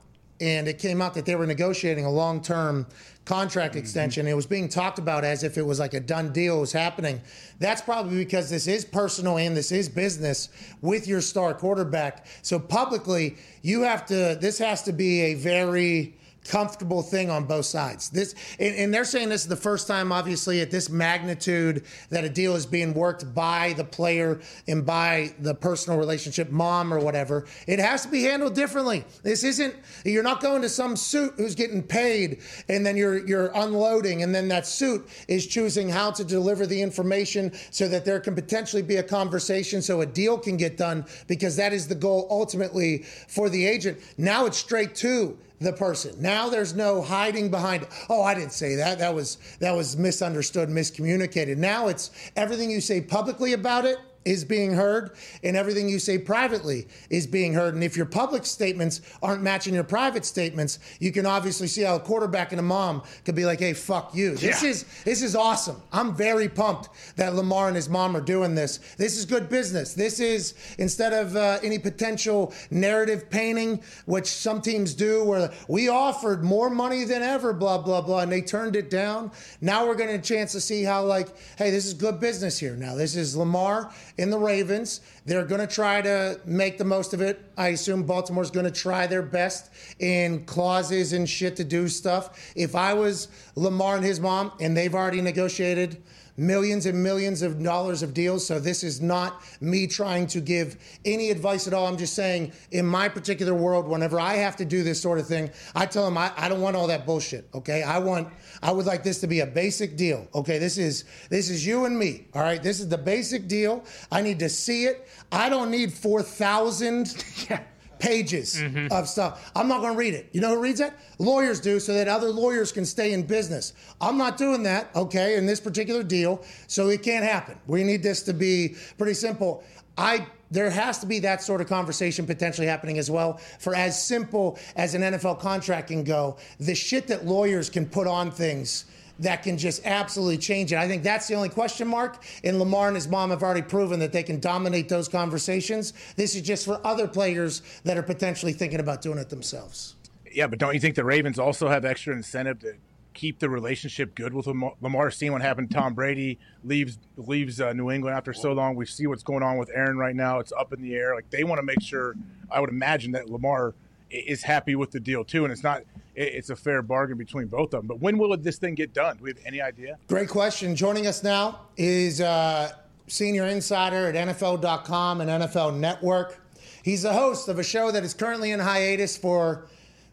and it came out that they were negotiating a long-term contract mm-hmm. extension. It was being talked about as if it was like a done deal was happening. That's probably because this is personal and this is business with your star quarterback. So publicly, you have to. This has to be a very comfortable thing on both sides. This and, and they're saying this is the first time, obviously, at this magnitude that a deal is being worked by the player and by the personal relationship, mom or whatever. It has to be handled differently. This isn't you're not going to some suit who's getting paid and then you're you're unloading and then that suit is choosing how to deliver the information so that there can potentially be a conversation so a deal can get done because that is the goal ultimately for the agent. Now it's straight to the person. Now there's no hiding behind, oh, I didn't say that. That was that was misunderstood, miscommunicated. Now it's everything you say publicly about it is being heard and everything you say privately is being heard. And if your public statements aren't matching your private statements, you can obviously see how a quarterback and a mom could be like, hey, fuck you. This Yeah. is this is awesome. I'm very pumped that Lamar and his mom are doing this. This is good business. This is instead of uh, any potential narrative painting, which some teams do, where we offered more money than ever, blah blah blah, and they turned it down. Now we're getting a chance to see how, like, hey, this is good business here. Now this is Lamar in the Ravens. They're going to try to make the most of it. I assume Baltimore's going to try their best in clauses and shit to do stuff. If I was Lamar and his mom, and they've already negotiated millions and millions of dollars of deals. So this is not me trying to give any advice at all. I'm just saying, in my particular world, whenever I have to do this sort of thing, I tell them I, I don't want all that bullshit. Okay, I want I would like this to be a basic deal. Okay, this is this is you and me. All right, this is the basic deal. I need to see it. I don't need four thousand. pages mm-hmm. of stuff. I'm not going to read it. You know who reads it? Lawyers do so that other lawyers can stay in business. I'm not doing that, okay, in this particular deal, so it can't happen. We need this to be pretty simple. I there has to be that sort of conversation potentially happening as well for as simple as an NFL contract can go. The shit that lawyers can put on things that can just absolutely change it. I think that's the only question mark. And Lamar and his mom have already proven that they can dominate those conversations. This is just for other players that are potentially thinking about doing it themselves. Yeah, but don't you think the Ravens also have extra incentive to keep the relationship good with Lamar? Seeing what happened. to Tom Brady leaves leaves uh, New England after so long. We see what's going on with Aaron right now. It's up in the air. Like they want to make sure. I would imagine that Lamar is happy with the deal too, and it's not. It- It's a fair bargain between both of them. But when will this thing get done? Do we have any idea? Great question. Joining us now is uh, senior insider at NFL.com and NFL Network. He's the host of a show that is currently in hiatus for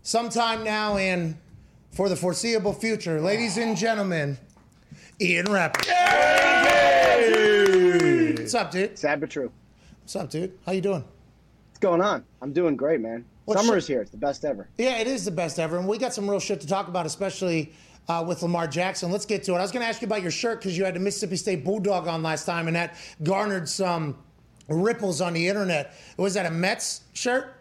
some time now and for the foreseeable future. Ladies and gentlemen, Ian Rapoport. What's up, dude? Sad but true. What's up, dude? How you doing? What's going on? I'm doing great, man. What's Summer is here. It's the best ever. Yeah, it is the best ever, and we got some real shit to talk about, especially uh, with Lamar Jackson. Let's get to it. I was going to ask you about your shirt because you had the Mississippi State Bulldog on last time, and that garnered some ripples on the internet. Was that a Mets shirt?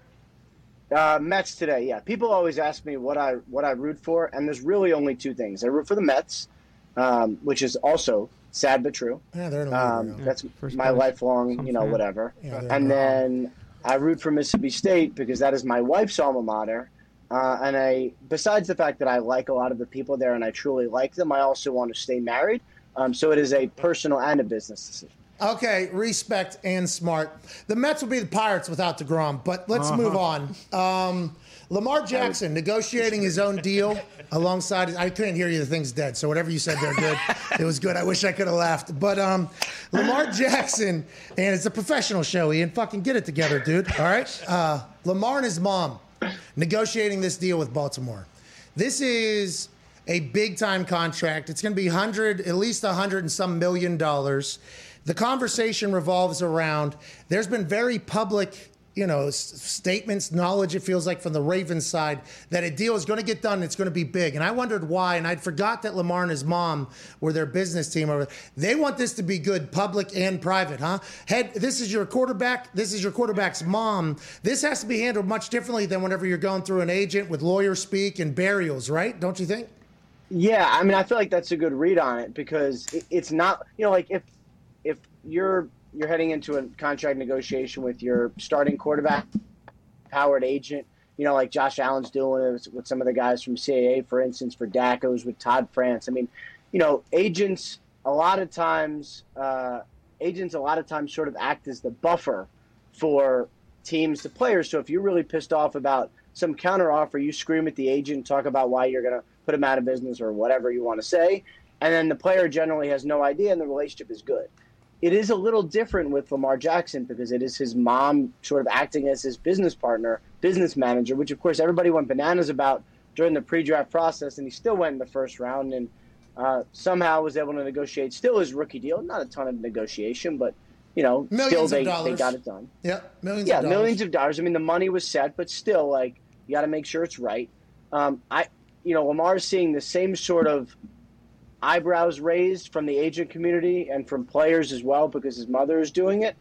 Uh, Mets today, yeah. People always ask me what I what I root for, and there's really only two things. I root for the Mets, um, which is also sad but true. Yeah, they're in the league Um, right that's First my lifelong, you know, Something. whatever. Yeah, and wrong. then I root for Mississippi State because that is my wife's alma mater. Uh, and I, besides the fact that I like a lot of the people there and I truly like them, I also want to stay married. Um, so it is a personal and a business decision. Okay, respect and smart. The Mets will be the Pirates without DeGrom, but let's move on. Um, Lamar Jackson negotiating his own deal alongside. I couldn't hear you. The thing's dead. So whatever you said there, good. it was good. I wish I could have laughed. But um, Lamar Jackson, and it's a professional show. Ian, fucking get it together, dude. All right. Uh, Lamar and his mom negotiating this deal with Baltimore. This is a big time contract. It's going to be hundred, at least a hundred and some million dollars. The conversation revolves around. There's been very public, you know, statements, knowledge. It feels like from the Ravens side that a deal is going to get done. It's going to be big, and I wondered why. And I'd forgot that Lamar and his mom were their business team. Over. They want this to be good, public and private, huh? Head. This is your quarterback. This is your quarterback's mom. This has to be handled much differently than whenever you're going through an agent with lawyer speak and burials, right? Don't you think? Yeah, I mean, I feel like that's a good read on it because it's not, you know, like if if you're you're heading into a contract negotiation with your starting quarterback, powered agent, you know, like Josh Allen's doing it with, some of the guys from CAA, for instance, for Dacos with Todd France. I mean, you know, agents a lot of times, uh, agents a lot of times sort of act as the buffer for teams to players. So if you're really pissed off about some counter offer, you scream at the agent, talk about why you're going to put him out of business or whatever you want to say, and then the player generally has no idea, and the relationship is good. It is a little different with Lamar Jackson because it is his mom sort of acting as his business partner, business manager, which of course everybody went bananas about during the pre-draft process, and he still went in the first round and uh, somehow was able to negotiate still his rookie deal. Not a ton of negotiation, but you know, Millions still of they, they got it done. Yeah, millions. Yeah, of dollars. millions of dollars. I mean, the money was set, but still, like, you got to make sure it's right. Um, I, you know, Lamar's seeing the same sort of eyebrows raised from the agent community and from players as well because his mother is doing it.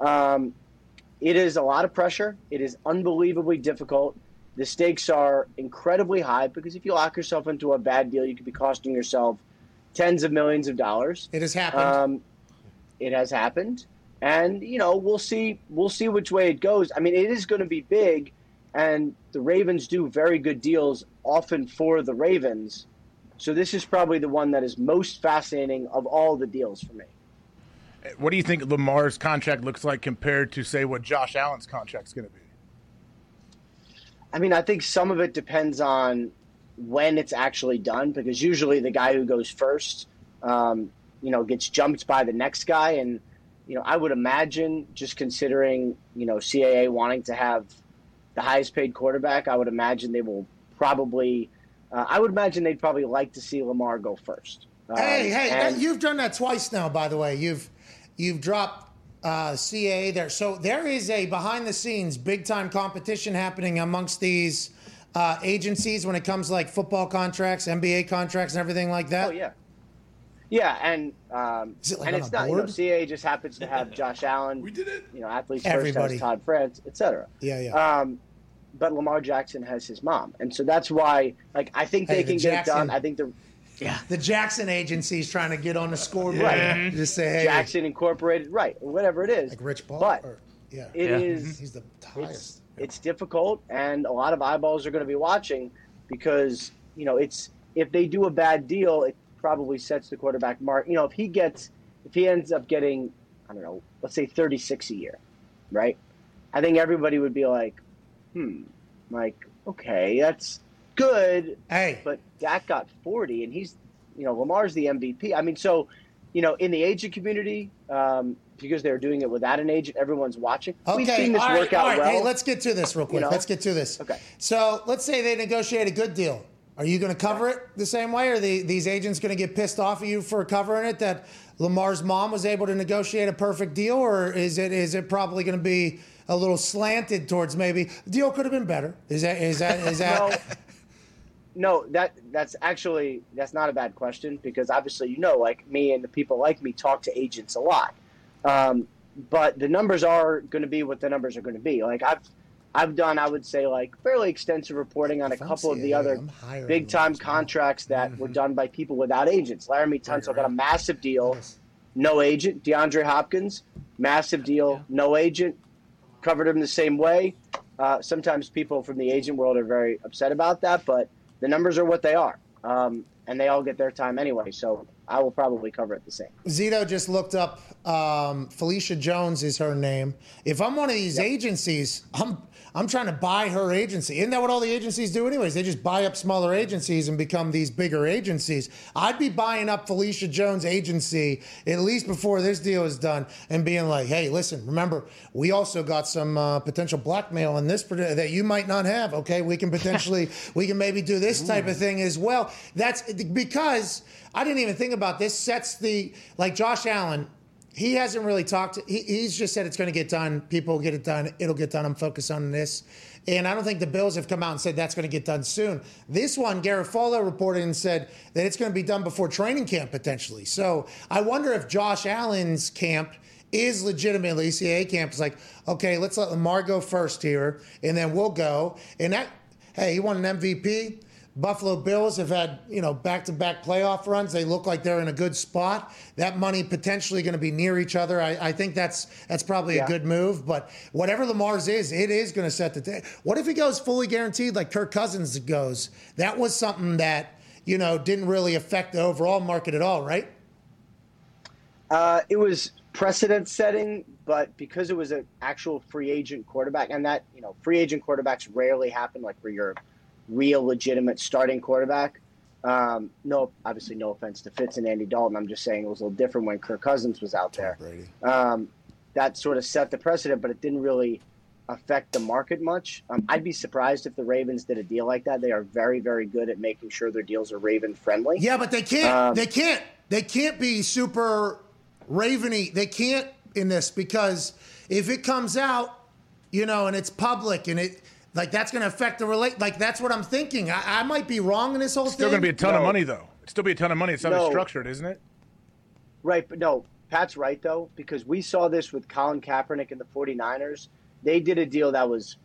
Um, it is a lot of pressure. It is unbelievably difficult. The stakes are incredibly high because if you lock yourself into a bad deal, you could be costing yourself tens of millions of dollars. It has happened. Um, it has happened, and you know we'll see. We'll see which way it goes. I mean, it is going to be big, and the Ravens do very good deals often for the Ravens. So this is probably the one that is most fascinating of all the deals for me. What do you think Lamar's contract looks like compared to, say, what Josh Allen's contract's going to be? I mean, I think some of it depends on when it's actually done because usually the guy who goes first, um, you know, gets jumped by the next guy. And, you know, I would imagine just considering, you know, CAA wanting to have the highest paid quarterback, I would imagine they will probably, uh, I would imagine they'd probably like to see Lamar go first. Um, hey, hey, and- that- you've done that twice now, by the way. You've you've dropped uh, CAA there, so there is a behind the scenes big time competition happening amongst these uh, agencies when it comes to, like football contracts, NBA contracts, and everything like that. Oh yeah, yeah, and um, Is it like and it's a not. You know, board? CAA just happens to have Josh Allen. We did it. You know, athletes Everybody. first has Todd France, etc. Yeah, yeah. Um, but Lamar Jackson has his mom, and so that's why. Like, I think Hey, they the can get it done. I think the yeah, The Jackson agency is trying to get on the scoreboard. Right. Mm-hmm. Just say, hey, Jackson Incorporated, right, or whatever it is. like Rich Paul. But or, yeah, it Yeah. is- mm-hmm. he's the it's highest. it's difficult, and a lot of eyeballs are going to be watching because you know it's if they do a bad deal, it probably sets the quarterback mark. You know, if he gets if he ends up getting I don't know, let's say thirty six a year, right? I think everybody would be like, hmm, like okay, that's good, Hey, but Dak got 40, and he's, you know, Lamar's the MVP. I mean, so, you know, in the agent community, um, because they're doing it without an agent, everyone's watching. We've Okay, seen this all right, work out right. well. Hey, let's get to this real quick. You know? Let's get to this. Okay. So let's say they negotiate a good deal. Are you going to cover it the same way, or are the, these agents going to get pissed off at you for covering it? That Lamar's mom was able to negotiate a perfect deal, or is it is it probably going to be a little slanted towards maybe the deal could have been better? Is that is that is that? no, no, that that's actually that's not a bad question because obviously you know, like me and the people like me talk to agents a lot, um, but the numbers are going to be what the numbers are going to be. Like I've I've done, I would say, like fairly extensive reporting on a couple of the other big time contracts that Mm-hmm. were done by people without agents. Laremy Tunsil got a massive deal, Yes. no agent. DeAndre Hopkins, massive deal, no agent. Covered him the same way. Uh, sometimes people from the agent world are very upset about that, but the numbers are what they are, um, and they all get their time anyway. So I will probably cover it the same. Zito just looked up. Um, Felicia Jones is her name. If I'm one of these agencies, I'm I'm trying to buy her agency. Isn't that what all the agencies do, anyways? They just buy up smaller agencies and become these bigger agencies. I'd be buying up Felicia Jones' agency at least before this deal is done and being like, "Hey, listen, remember, we also got some uh, potential blackmail in this that you might not have. Okay, we can potentially, we can maybe do this type of thing as well. That's because." I didn't even think about this. Sets the like Josh Allen. He hasn't really talked. He, he's just said it's going to get done. People get it done. It'll get done. I'm focused on this. And I don't think the Bills have come out and said that's going to get done soon. This one, Garafolo reported and said that it's going to be done before training camp potentially. So I wonder if Josh Allen's camp is legitimately CAA camp is like, okay, let's let Lamar go first here, and then we'll go. And that, hey, he won an MVP. Buffalo Bills have had, you know, back-to-back playoff runs. They look like they're in a good spot. That money potentially going to be near each other. I, I think that's that's probably Yeah. a good move. But whatever Lamar's is, it is going to set the. ta- what if he goes fully guaranteed like Kirk Cousins goes? That was something that you know didn't really affect the overall market at all, right? Uh, it was precedent setting, but because it was an actual free agent quarterback, and that you know, free agent quarterbacks rarely happen like where you're real legitimate starting quarterback. Um, no, obviously, no offense to Fitz and Andy Dalton. I'm just saying it was a little different when Kirk Cousins was out there. Um, that sort of set the precedent, but it didn't really affect the market much. Um, I'd be surprised if the Ravens did a deal like that. They are very, very good at making sure their deals are Raven friendly. Yeah, but they can't. Um, they can't. They can't be super raveny. They can't in this because if it comes out, you know, and it's public and it Like that's going to affect the relate. Like that's what I'm thinking. I, I might be wrong in this whole Still thing. Still going to be a ton of money though. It'd still be a ton of money. It's not No. as structured, isn't it? Right, but no, Pat's right though, because we saw this with Colin Kaepernick and the 49ers. They did a deal that was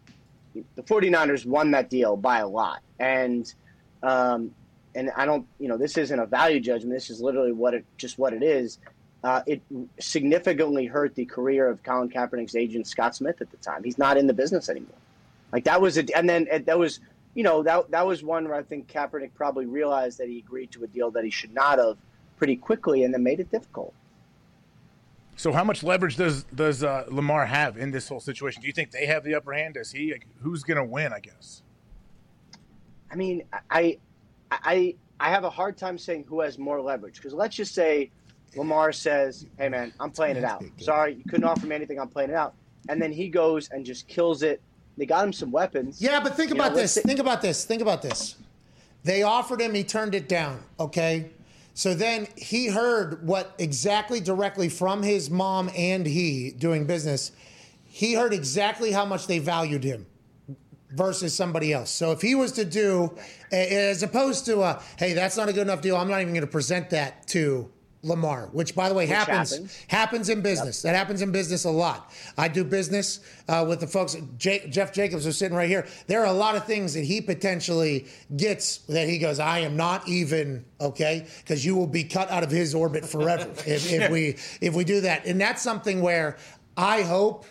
the 49ers won that deal by a lot. And um and I don't, you know, this isn't a value judgment. This is literally what it just what it is. Uh, it significantly hurt the career of Colin Kaepernick's agent Scott Smith at the time. He's not in the business anymore. Like that was a, and then that was, you know, that that was one where I think Kaepernick probably realized that he agreed to a deal that he should not have pretty quickly, and then made it difficult. So how much leverage does does uh, Lamar have in this whole situation? Do you think they have the upper hand? Is he? Like, who's going to win? I guess. I mean, I, I, I have a hard time saying who has more leverage because let's just say Lamar says, "Hey, man, I'm playing it out. Sorry, you couldn't offer me anything. I'm playing it out," and then he goes and just kills it. They got him some weapons. Yeah, but think You about know, this. Think about this. Think about this. They offered him, he turned it down. Okay. So then he heard what exactly directly from his mom and he doing business. He heard exactly how much they valued him versus somebody else. So if he was to do, as opposed to, a, hey, that's not a good enough deal, I'm not even going to present that to Lamar, which by the way happens happens. happens in business. That happens in business a lot. I do business uh, with the folks. J- Jeff Jacobs who's sitting right here. There are a lot of things that he potentially gets that he goes, I am not even okay, because you will be cut out of his orbit forever if, if we if we do that. And that's something where I hope,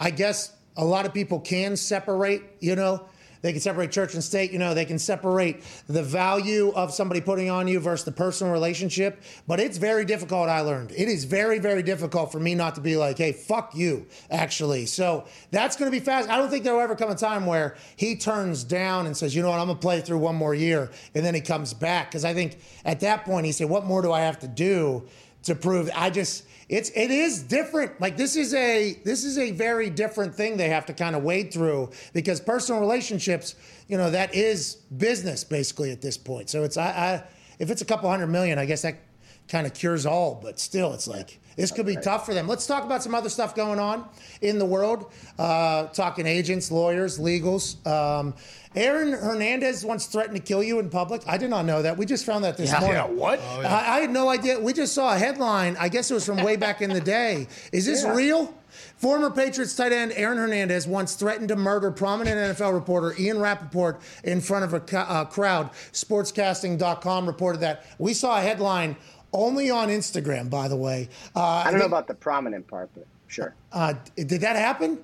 I guess a lot of people can separate. You know. They can separate church and state. You know, they can separate the value of somebody putting on you versus the personal relationship. But it's very difficult, I learned. It is very, very difficult for me not to be like, hey, fuck you, actually. So that's going to be fast. I don't think there'll ever come a time where he turns down and says, you know what, I'm going to play through one more year. And then he comes back. Because I think at that point, he said, what more do I have to do to prove? I just. It's it is different. Like this is a this is a very different thing they have to kind of wade through because personal relationships, you know, that is business basically at this point. So it's I, I if it's a couple hundred million, I guess that kind of cures all. But still, it's like this could be tough for them. Let's talk about some other stuff going on in the world. Uh, talking agents, lawyers, legals. Um, Aaron Hernandez once threatened to kill you in public. I did not know that. We just found that this morning. Yeah. What? I, I had no idea. We just saw a headline. I guess it was from way back in the day. Is this Yeah. real? Former Patriots tight end Aaron Hernandez once threatened to murder prominent NFL reporter Ian Rapoport in front of a ca- uh, crowd. Sportscasting.com reported that. We saw a headline only on Instagram, by the way. Uh, I don't know about the prominent part, but sure. Uh, did that happen?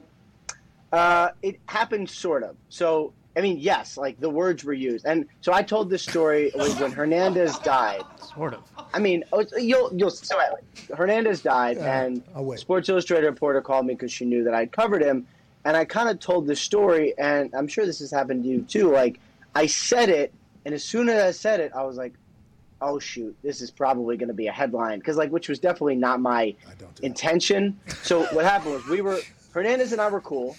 Uh, it happened sort of. So, I mean, yes, like the words were used, and so I told this story was when Hernandez died. Sort of. I mean, oh, you'll you'll so anyway, Hernandez died, and I'll. Sports Illustrated reporter called me because she knew that I'd covered him, and I kind of told this story, and I'm sure this has happened to you too. Like, I said it, and as soon as I said it, I was like, "Oh shoot, this is probably going to be a headline," because like, which was definitely not my intention. So what happened was we were Hernandez and I were cool.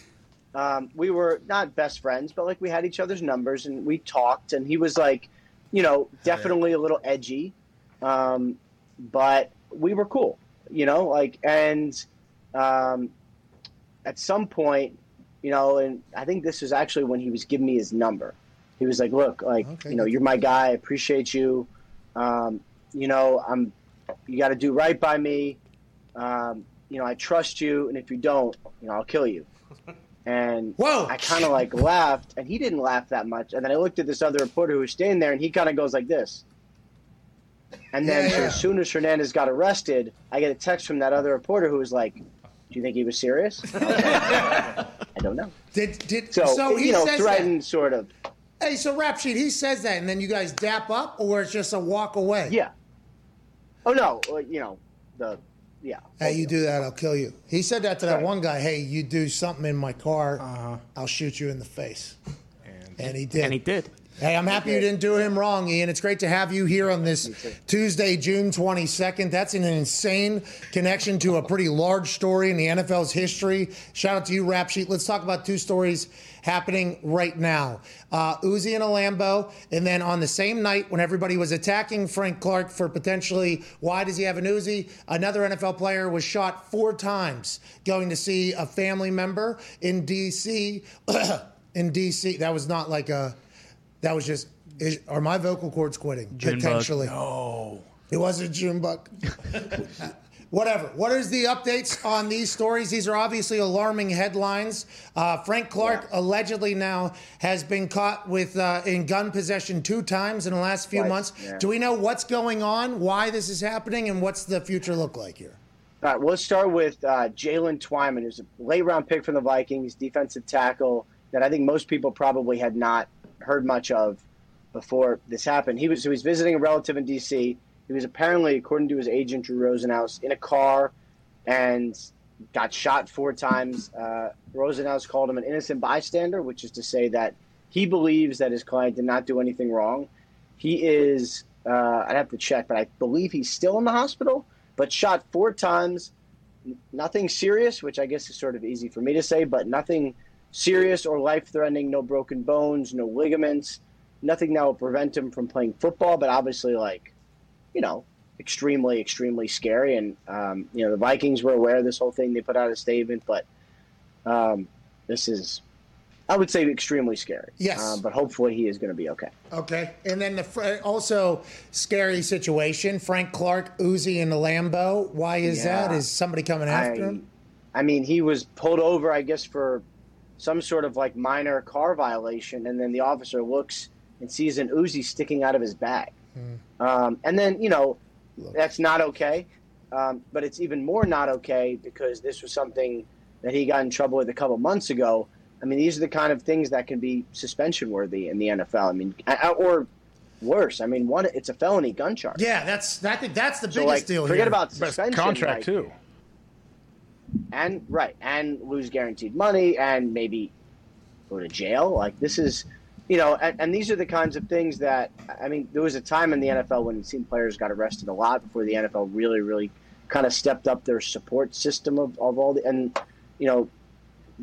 Um, we were not best friends, but like we had each other's numbers and we talked. And he was like, you know, definitely a little edgy, um, but we were cool, you know, like and um, at some point, you know, and I think this was actually when he was giving me his number. He was like, "Look, like Okay. you know, you're my guy. I appreciate you. Um, you know, I'm. You got to do right by me. Um, you know, I trust you, and if you don't, you know, I'll kill you." And Whoa. I kind of like laughed, and he didn't laugh that much. And then I looked at this other reporter who was standing there, and he kind of goes like this. And then Yeah, so as soon as Hernandez got arrested, I get a text from that other reporter who was like, "Do you think he was serious?" I, was like, I don't know. Did did So, so, he you know, says threatened sort of. That? Hey, so rap sheet, he says that, and then you guys dap up, or it's just a walk away. Yeah. Oh no, uh, you know the yeah. Hey, you do that, I'll kill you. He said that to that Right. one guy. Hey, you do something in my car, I'll shoot you in the face. And, he did. And he did. Hey, I'm happy you didn't do him wrong, Ian. It's great to have you here on this Tuesday, June 22nd. That's an insane connection to a pretty large story in the NFL's history. Shout out to you, Rap Sheet. Let's talk about two stories happening right now. Uh, Uzi and a Lambo, and then on the same night when everybody was attacking Frank Clark for potentially why does he have an Uzi, another NFL player was shot four times going to see a family member in D.C. in DC. That was not like a. That was just. Is, are my vocal cords quitting? June bug. Potentially. No. It wasn't June bug. Whatever. What is the updates on these stories? These are obviously alarming headlines. Uh, Frank Clark Yeah. allegedly now has been caught with uh, in gun possession two times in the last few Twice, months. yeah. Do we know what's going on, why this is happening, and what's the future look like here? All right, we'll start with uh, Jaylen Twyman, who's a late round pick from the Vikings, defensive tackle that I think most people probably had not heard much of before this happened. He was so he's visiting a relative in D.C. He was apparently, according to his agent Drew Rosenhaus, in a car and got shot four times. Uh, Rosenhaus called him an innocent bystander, which is to say that he believes that his client did not do anything wrong. He is, uh, I'd have to check, but I believe he's still in the hospital, but shot four times. Nothing serious, which I guess is sort of easy for me to say, but nothing serious or life threatening, no broken bones, no ligaments, nothing that will prevent him from playing football, but obviously, like, you know, extremely, extremely scary. And, um, you know, the Vikings were aware of this whole thing. They put out a statement, but um, this is, I would say, extremely scary. Yes. Uh, but hopefully he is going to be okay. Okay, and then the fr- also scary situation: Frank Clark, Uzi, and the Lambo. Why is Yeah. that? Is somebody coming after I, him? I mean, he was pulled over, I guess, for some sort of like minor car violation, and then the officer looks and sees an Uzi sticking out of his bag. Um, and then, you know, that's not okay. Um, but it's even more not okay because this was something that he got in trouble with a couple months ago. I mean, these are the kind of things that can be suspension worthy in the NFL. I mean, I- or worse. I mean, one, it's a felony gun charge. Yeah, that's I think that's the So, biggest like, deal forget here. about Best suspension. contract like- too. And right and lose guaranteed money and maybe go to jail. Like this is you know and, and these are the kinds of things that i mean there was a time in the nfl when seemed players got arrested a lot before the nfl really really kind of stepped up their support system of, of all the and you know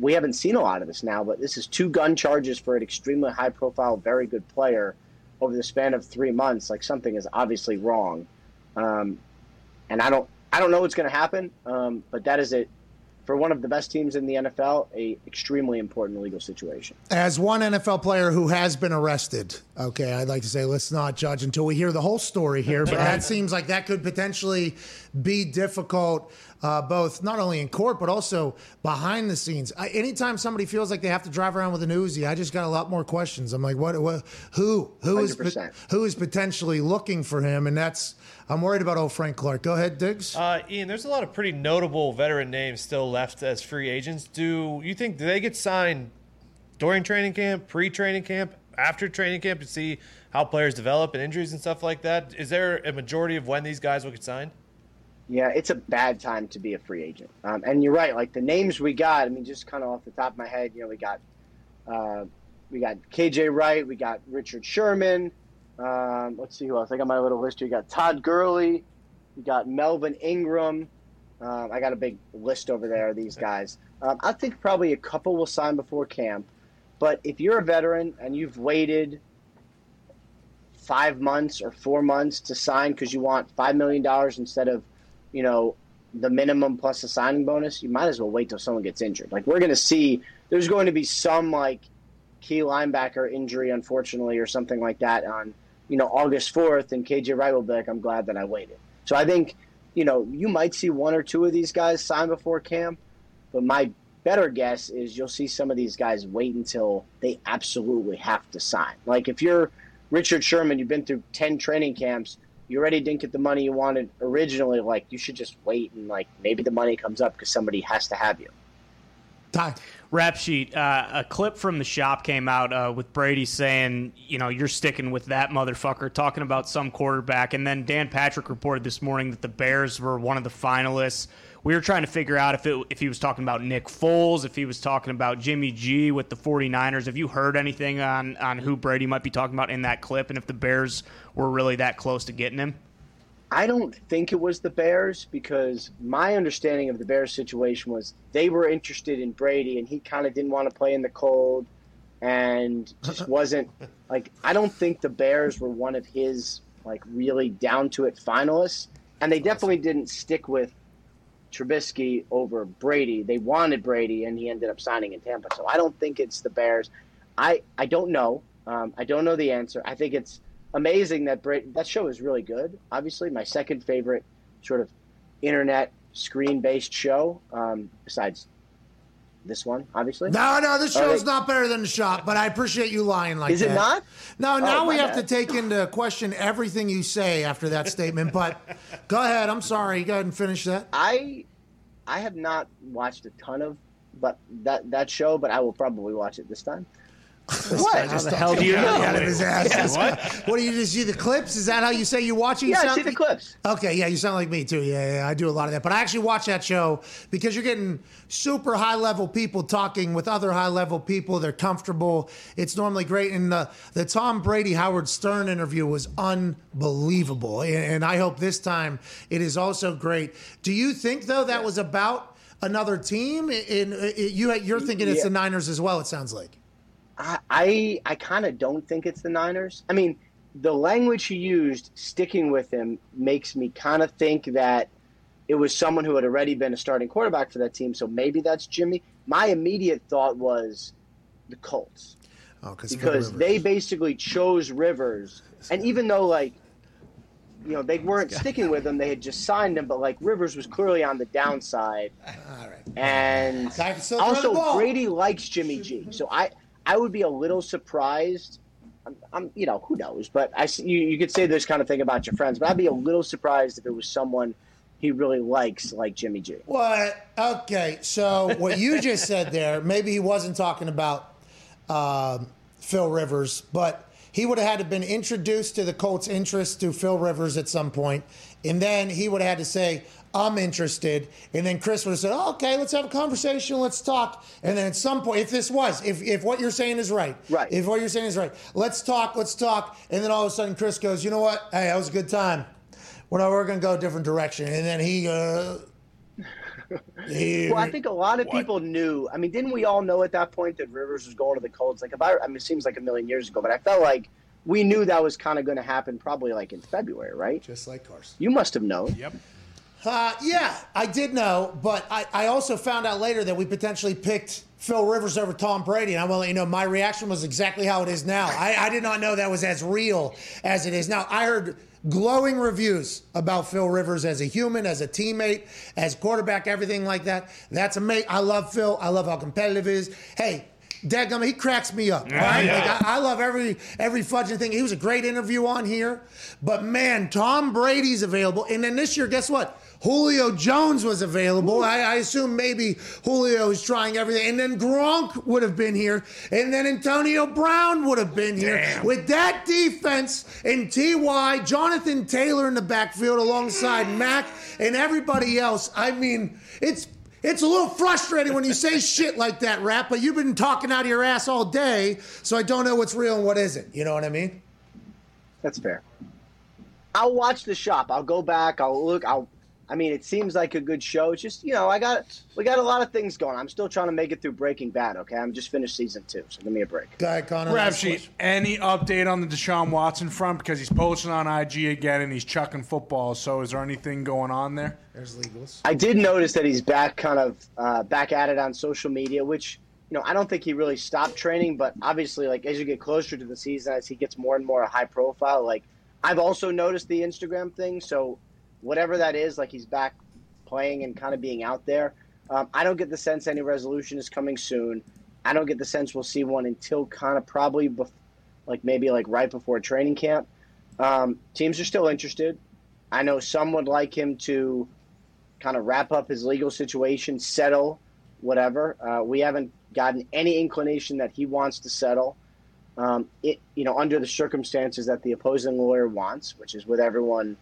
we haven't seen a lot of this now but this is two gun charges for an extremely high profile very good player over the span of three months. Like something is obviously wrong. Um, and I don't I don't know what's going to happen, um, but that is it for one of the best teams in the NFL, a extremely important legal situation. As one NFL player who has been arrested, okay, I'd like to say let's not judge until we hear the whole story here. But that seems like that could potentially be difficult, uh, both not only in court but also behind the scenes. I, anytime somebody feels like they have to drive around with an Uzi, I just got a lot more questions. I'm like, what? what who? Who is 100%. who is potentially looking for him? And that's I'm worried about old Frank Clark. Go ahead, Diggs. Uh, Ian, there's a lot of pretty notable veteran names still left as free agents. Do you think do they get signed during training camp, pre-training camp, after training camp to see how players develop and injuries and stuff like that? Is there a majority of when these guys will get signed? Yeah, it's a bad time to be a free agent. Um, and you're right, like the names we got. I mean, just kind of off the top of my head, you know, we got uh, we got KJ Wright, we got Richard Sherman. Um, let's see who else. I got my little list here. We got Todd Gurley, you got Melvin Ingram. Um, I got a big list over there of these guys. Um, I think probably a couple will sign before camp. But if you're a veteran and you've waited five months or four months to sign because you want five million dollars instead of, you know, the minimum plus a signing bonus, you might as well wait till someone gets injured. Like we're going to see, there's going to be some like key linebacker injury, unfortunately, or something like that on, you know, August 4th, and KJ Wright will be like, I'm glad that I waited. So I think, you know, you might see one or two of these guys sign before camp, but my better guess is you'll see some of these guys wait until they absolutely have to sign. Like if you're Richard Sherman, you've been through 10 training camps, you already didn't get the money you wanted originally, like you should just wait and like maybe the money comes up because somebody has to have you. Ty. Rap sheet. Uh, a clip from the shop came out uh, with Brady saying, you know, you're sticking with that motherfucker, talking about some quarterback. And then Dan Patrick reported this morning that the Bears were one of the finalists. We were trying to figure out if it, if he was talking about Nick Foles, if he was talking about Jimmy G with the 49ers. Have you heard anything on, on who Brady might be talking about in that clip and if the Bears were really that close to getting him? I don't think it was the Bears because my understanding of the Bears situation was they were interested in Brady and he kind of didn't want to play in the cold and just wasn't like I don't think the Bears were one of his like really down to it finalists and they definitely didn't stick with Trubisky over Brady. They wanted Brady and he ended up signing in Tampa. So I don't think it's the Bears. I I don't know. Um, I don't know the answer. I think it's amazing that Bra- that show is really good. Obviously, my second favorite sort of internet screen based show, um, besides this one, obviously. No, no, this show's they- not better than the shop, but I appreciate you lying like Is that. it not? No, oh, now Oh, we have to take into question everything you say after that statement. But go ahead. I'm sorry. Go ahead and finish that. I I have not watched a ton of but that that show, but I will probably watch it this time. What? How the hell do you know? Out of his ass. What? what do you just see the clips? Is that how you say you watch it? You Yeah, I see the clips. Okay, yeah, you sound like me too. Yeah, yeah, I do a lot of that. But I actually watch that show because you're getting super high level people talking with other high level people. They're comfortable. It's normally great. And the, the Tom Brady Howard Stern interview was unbelievable. And, and I hope this time it is also great. Do you think, though, that was about another team? In, in, you, you're thinking it's Yeah. the Niners as well, it sounds like. I I, I kind of don't think it's the Niners. I mean, the language he used, sticking with him, makes me kind of think that it was someone who had already been a starting quarterback for that team. So maybe that's Jimmy. My immediate thought was the Colts Oh, because they basically chose Rivers, and even though like you know they weren't sticking with him, they had just signed him, but like Rivers was clearly on the downside, All right. and Guy can still throw the also. Brady likes Jimmy G, so I I would be a little surprised. I'm, I'm you know who knows, but I you, you could say this kind of thing about your friends, but I'd be a little surprised if it was someone he really likes like Jimmy G. What? Okay, so what you just said there, maybe he wasn't talking about um, Phil Rivers, but he would have had to been introduced to the Colts' interest to Phil Rivers at some point, and then he would have had to say, "I'm interested," and then Chris would have said, oh, "Okay, let's have a conversation, let's talk," and then at some point, if this was, if if what you're saying is right, Right. if what you're saying is right, let's talk, let's talk, and then all of a sudden, Chris goes, "You know what? Hey, that was a good time." Well, we're going to go a different direction, and then he. Uh, he Well, I think a lot of people knew. I mean, didn't we all know at that point that Rivers was going to the Colts? Like, if I, I mean, it seems like a million years ago, but I felt like we knew that was kind of going to happen, probably like in February, right? just like Carson. You must have known. Yep. Uh, yeah, I did know, but I, I also found out later that we potentially picked Phil Rivers over Tom Brady. And I want to let you know my reaction was exactly how it is now. I, I did not know that was as real as it is now. I heard glowing reviews about Phil Rivers as a human, as a teammate, as quarterback, everything like that. That's amazing. I love Phil. I love how competitive he is. Hey, Dadgum, he cracks me up. Right, yeah. Like, I, I love every every fudging thing. He was a great interview on here, but man, Tom Brady's available, and then this year, guess what? Julio Jones was available. I, I assume maybe Julio is trying everything, and then Gronk would have been here, and then Antonio Brown would have been here with that defense and Ty Jonathan Taylor in the backfield alongside Mac and everybody else. I mean, it's it's a little frustrating when you say shit like that, rap, but you've been talking out of your ass all day, so I don't know what's real and what isn't. You know what I mean? That's fair. I'll watch the shop. I'll go back. I'll look. I'll. I mean, it seems like a good show. It's just you know, I got we got a lot of things going. I'm still trying to make it through Breaking Bad. Okay, I'm just finished season two, so give me a break. Go ahead, Connor. Rap sheet. Any update on the Deshaun Watson front because he's posting on IG again and he's chucking football. So is there anything going on there? There's legals. I did notice that he's back, kind of uh, back at it on social media, which you know I don't think he really stopped training, but obviously, like as you get closer to the season, as he gets more and more high profile, like I've also noticed the Instagram thing. So whatever that is, like he's back playing and kind of being out there. Um, I don't get the sense any resolution is coming soon. I don't get the sense we'll see one until kind of probably, bef- like maybe like right before training camp. Um, teams are still interested. I know some would like him to kind of wrap up his legal situation, settle, whatever. Uh, we haven't gotten any inclination that he wants to settle. Um, it, you know, under the circumstances that the opposing lawyer wants, which is with everyone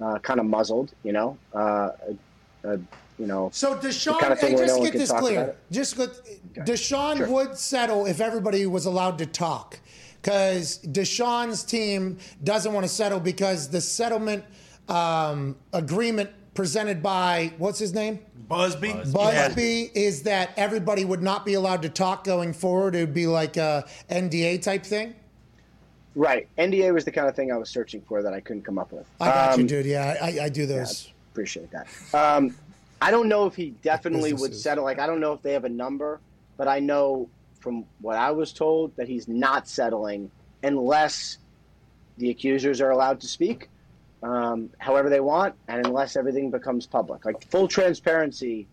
uh, kind of muzzled, you know, uh, uh, you know. So Deshaun, kind of hey, just no get this clear. it. Just get, Deshaun Sure. would settle if everybody was allowed to talk. Because Deshaun's team doesn't want to settle because the settlement um, agreement presented by what's his name? Buzbee. Buzbee is that everybody would not be allowed to talk going forward. It would be like a NDA type thing. Right. NDA was the kind of thing I was searching for that I couldn't come up with. I got you, Um, dude. Yeah, I, I do those. Appreciate that. Um, I don't know if he definitely would settle. Like, I don't know if they have a number, but I know from what I was told, that he's not settling unless the accusers are allowed to speak um, however they want and unless everything becomes public. Like full transparency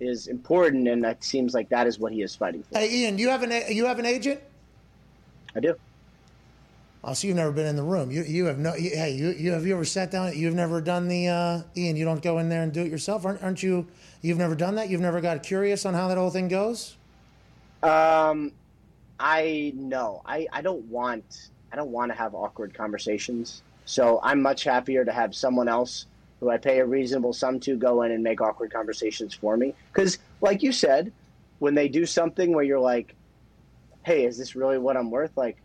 is important, and that seems like that is what he is fighting for. Hey, Ian, you have an you have an agent? I do. Oh, so you've never been in the room. You you have no. You, hey, you, you have you ever sat down? You've never done the uh, Ian. You don't go in there and do it yourself, aren't, aren't you? You've never done that. You've never got curious on how that whole thing goes. Um, I no, I I don't want I don't want to have awkward conversations. So I'm much happier to have someone else who I pay a reasonable sum to go in and make awkward conversations for me. Because, like you said, when they do something where you're like, "Hey, is this really what I'm worth?" Like,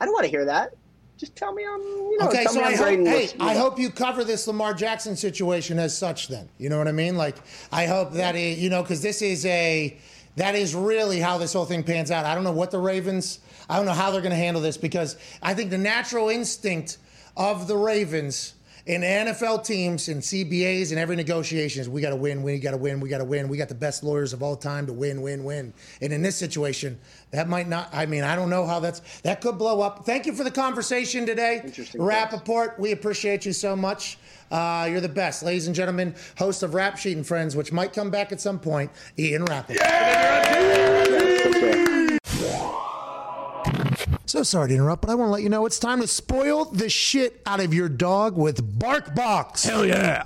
I don't want to hear that. Just tell me I'm, you know, Okay, so I I'm hope, hey, I know. hope you cover this Lamar Jackson situation as such. Then you know what I mean. Like I hope that it, you know because this is a that is really how this whole thing pans out. I don't know what the Ravens. I don't know how they're going to handle this because I think the natural instinct of the Ravens in NFL teams and CBAs and every negotiation is we got to win, we got to win, we got to win. We got the best lawyers of all time to win, win, win. And in this situation, that might not. I mean, I don't know how that's that could blow up. Thank you for the conversation today, Interesting Rapoport. We appreciate you so much. Uh, you're the best, ladies and gentlemen. Host of Rap Sheet and Friends, which might come back at some point. Ian Rapoport. Take care. So sorry to interrupt, but I want to let you know it's time to spoil the shit out of your dog with BarkBox. Hell yeah.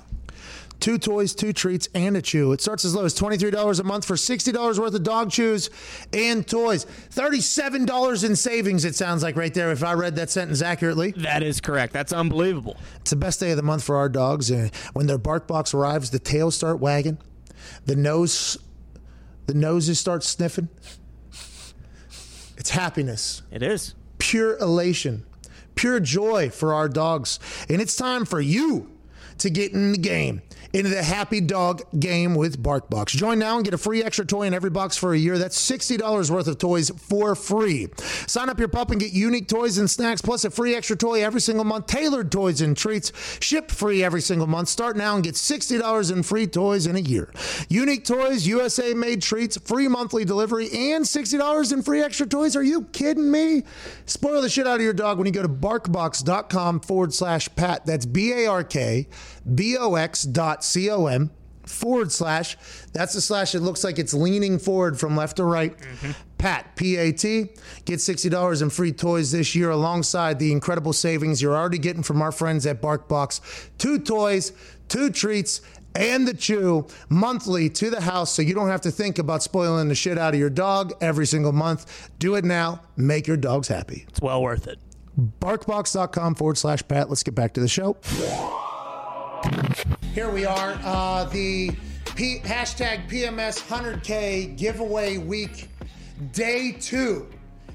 Two toys, two treats, and a chew. It starts as low as $23 a month for $60 worth of dog chews and toys. $37 in savings, it sounds like right there, if I read that sentence accurately. That is correct. That's unbelievable. It's the best day of the month for our dogs. And when their BarkBox arrives, the tails start wagging, the nose, the noses start sniffing. It's happiness It is. pure elation, pure joy for our dogs. And it's time for you to get in the game, into the happy dog game with BarkBox. Join now and get a free extra toy in every box for a year. That's $60 worth of toys for free. Sign up your pup and get unique toys and snacks, plus a free extra toy every single month, tailored toys and treats, shipped free every single month. Start now and get $60 in free toys in a year. Unique toys, USA made treats, free monthly delivery, and $60 in free extra toys. Are you kidding me? Spoil the shit out of your dog when you go to barkbox.com forward slash Pat. That's B A R K B O X dot C O M forward slash. That's the slash. It looks like it's leaning forward from left to right. Mm-hmm. Pat, P A T. Get $60 in free toys this year alongside the incredible savings you're already getting from our friends at BarkBox. Two toys, two treats, and the chew monthly to the house so you don't have to think about spoiling the shit out of your dog every single month. Do it now. Make your dogs happy. It's well worth it. Barkbox.com forward slash Pat. Let's get back to the show. Here we are. Uh, the P- hashtag PMS 100K giveaway week. Day two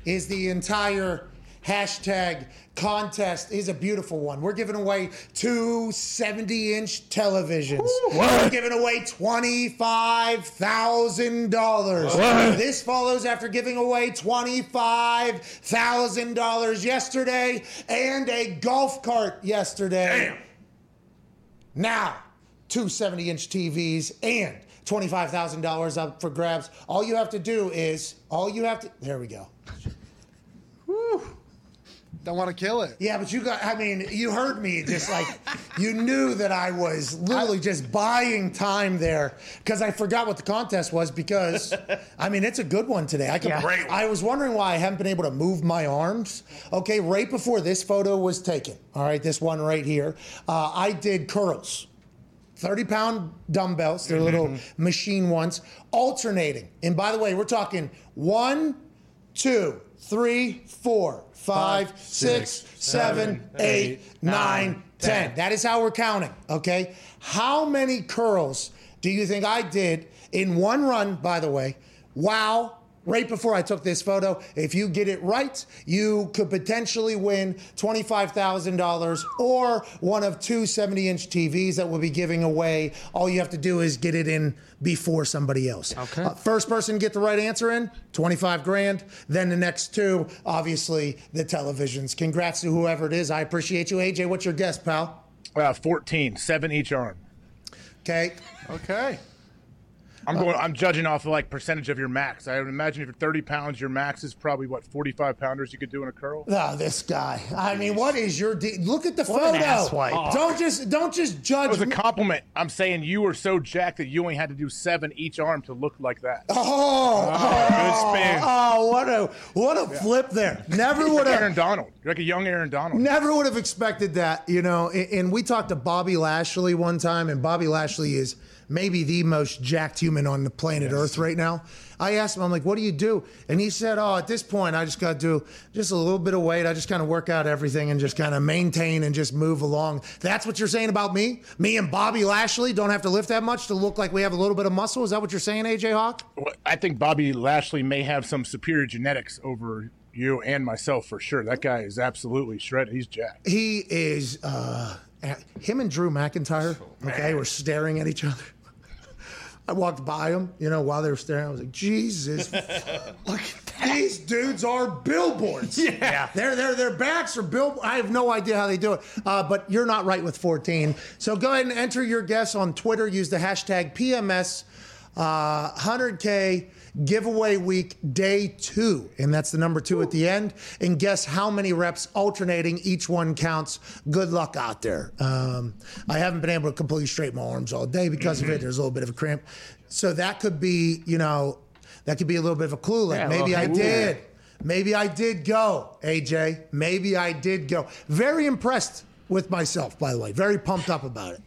is the entire hashtag contest. is a beautiful one. We're giving away two 70 inch televisions. We're giving away $25,000. This follows after giving away $25,000 yesterday and a golf cart yesterday. Now, two 70 inch TVs and $25,000 up for grabs. All you have to do is, all you have to, there we go. Don't want to kill it. Yeah, but you got, I mean, you heard me just like, you knew that I was literally just buying time there because I forgot what the contest was because, I mean, it's a good one today. I, can, I was wondering why I haven't been able to move my arms. Okay, right before this photo was taken, all right, this one right here, uh, I did curls. 30 pound dumbbells, they're little mm-hmm. machine ones, alternating. And by the way, we're talking one, two, three, four, five, six, seven, eight, nine, ten. That is how we're counting, okay? How many curls do you think I did in one run, by the way? Wow. Right before I took this photo, if you get it right, you could potentially win $25,000 or one of two 70 inch TVs that we'll be giving away. All you have to do is get it in before somebody else. Okay. first person to get the right answer in, 25 grand. Then the next two, obviously, the televisions. Congrats to whoever it is. I appreciate you. AJ, what's your guess, pal? Uh, 14, seven each arm. Okay. Okay. I'm going. I'm judging off of like percentage of your max. I would imagine if you're 30 pounds, your max is probably what 45 pounders you could do in a curl. Oh, this guy. I mean, what is your de- look at the What photo? Don't just don't just judge. It was a me. compliment. I'm saying you were so jacked that you only had to do seven each arm to look like that. Oh, oh, good spin. Oh, oh, what a what a flip there. Never would have. Aaron Donald. You're like a young Aaron Donald. never would have expected that, you know. And and we talked to Bobby Lashley one time, and Bobby Lashley is maybe the most jacked human on the planet Earth right now. I asked him, I'm like, what do you do? And he said, oh, at this point, I just got to do just a little bit of weight. I just kind of work out everything and just kind of maintain and just move along. That's what you're saying about me? Me and Bobby Lashley don't have to lift that much to look like we have a little bit of muscle? Is that what you're saying, AJ Hawk? Well, I think Bobby Lashley may have some superior genetics over you and myself for sure. That guy is absolutely shredded. He's jacked. He is, uh, him and Drew McIntyre, okay, were staring at each other. I walked by them, you know, while they were staring. I was like, Jesus, look, at these dudes are billboards. Yeah. Their, their, their backs are bill. I have no idea how they do it. Uh, but you're not right with 14. So go ahead and enter your guess on Twitter. Use the hashtag PMS uh, 100K giveaway week day two. And that's the number two at the end. And guess how many reps alternating. Each one counts. Good luck out there. Um, I haven't been able to completely straighten my arms all day because of it. There's a little bit of a cramp. So that could be, you know, that could be a little bit of a clue. Like Yeah, maybe I did. Maybe I did go, AJ. Maybe I did go. Very impressed with myself, by the way. Very pumped up about it.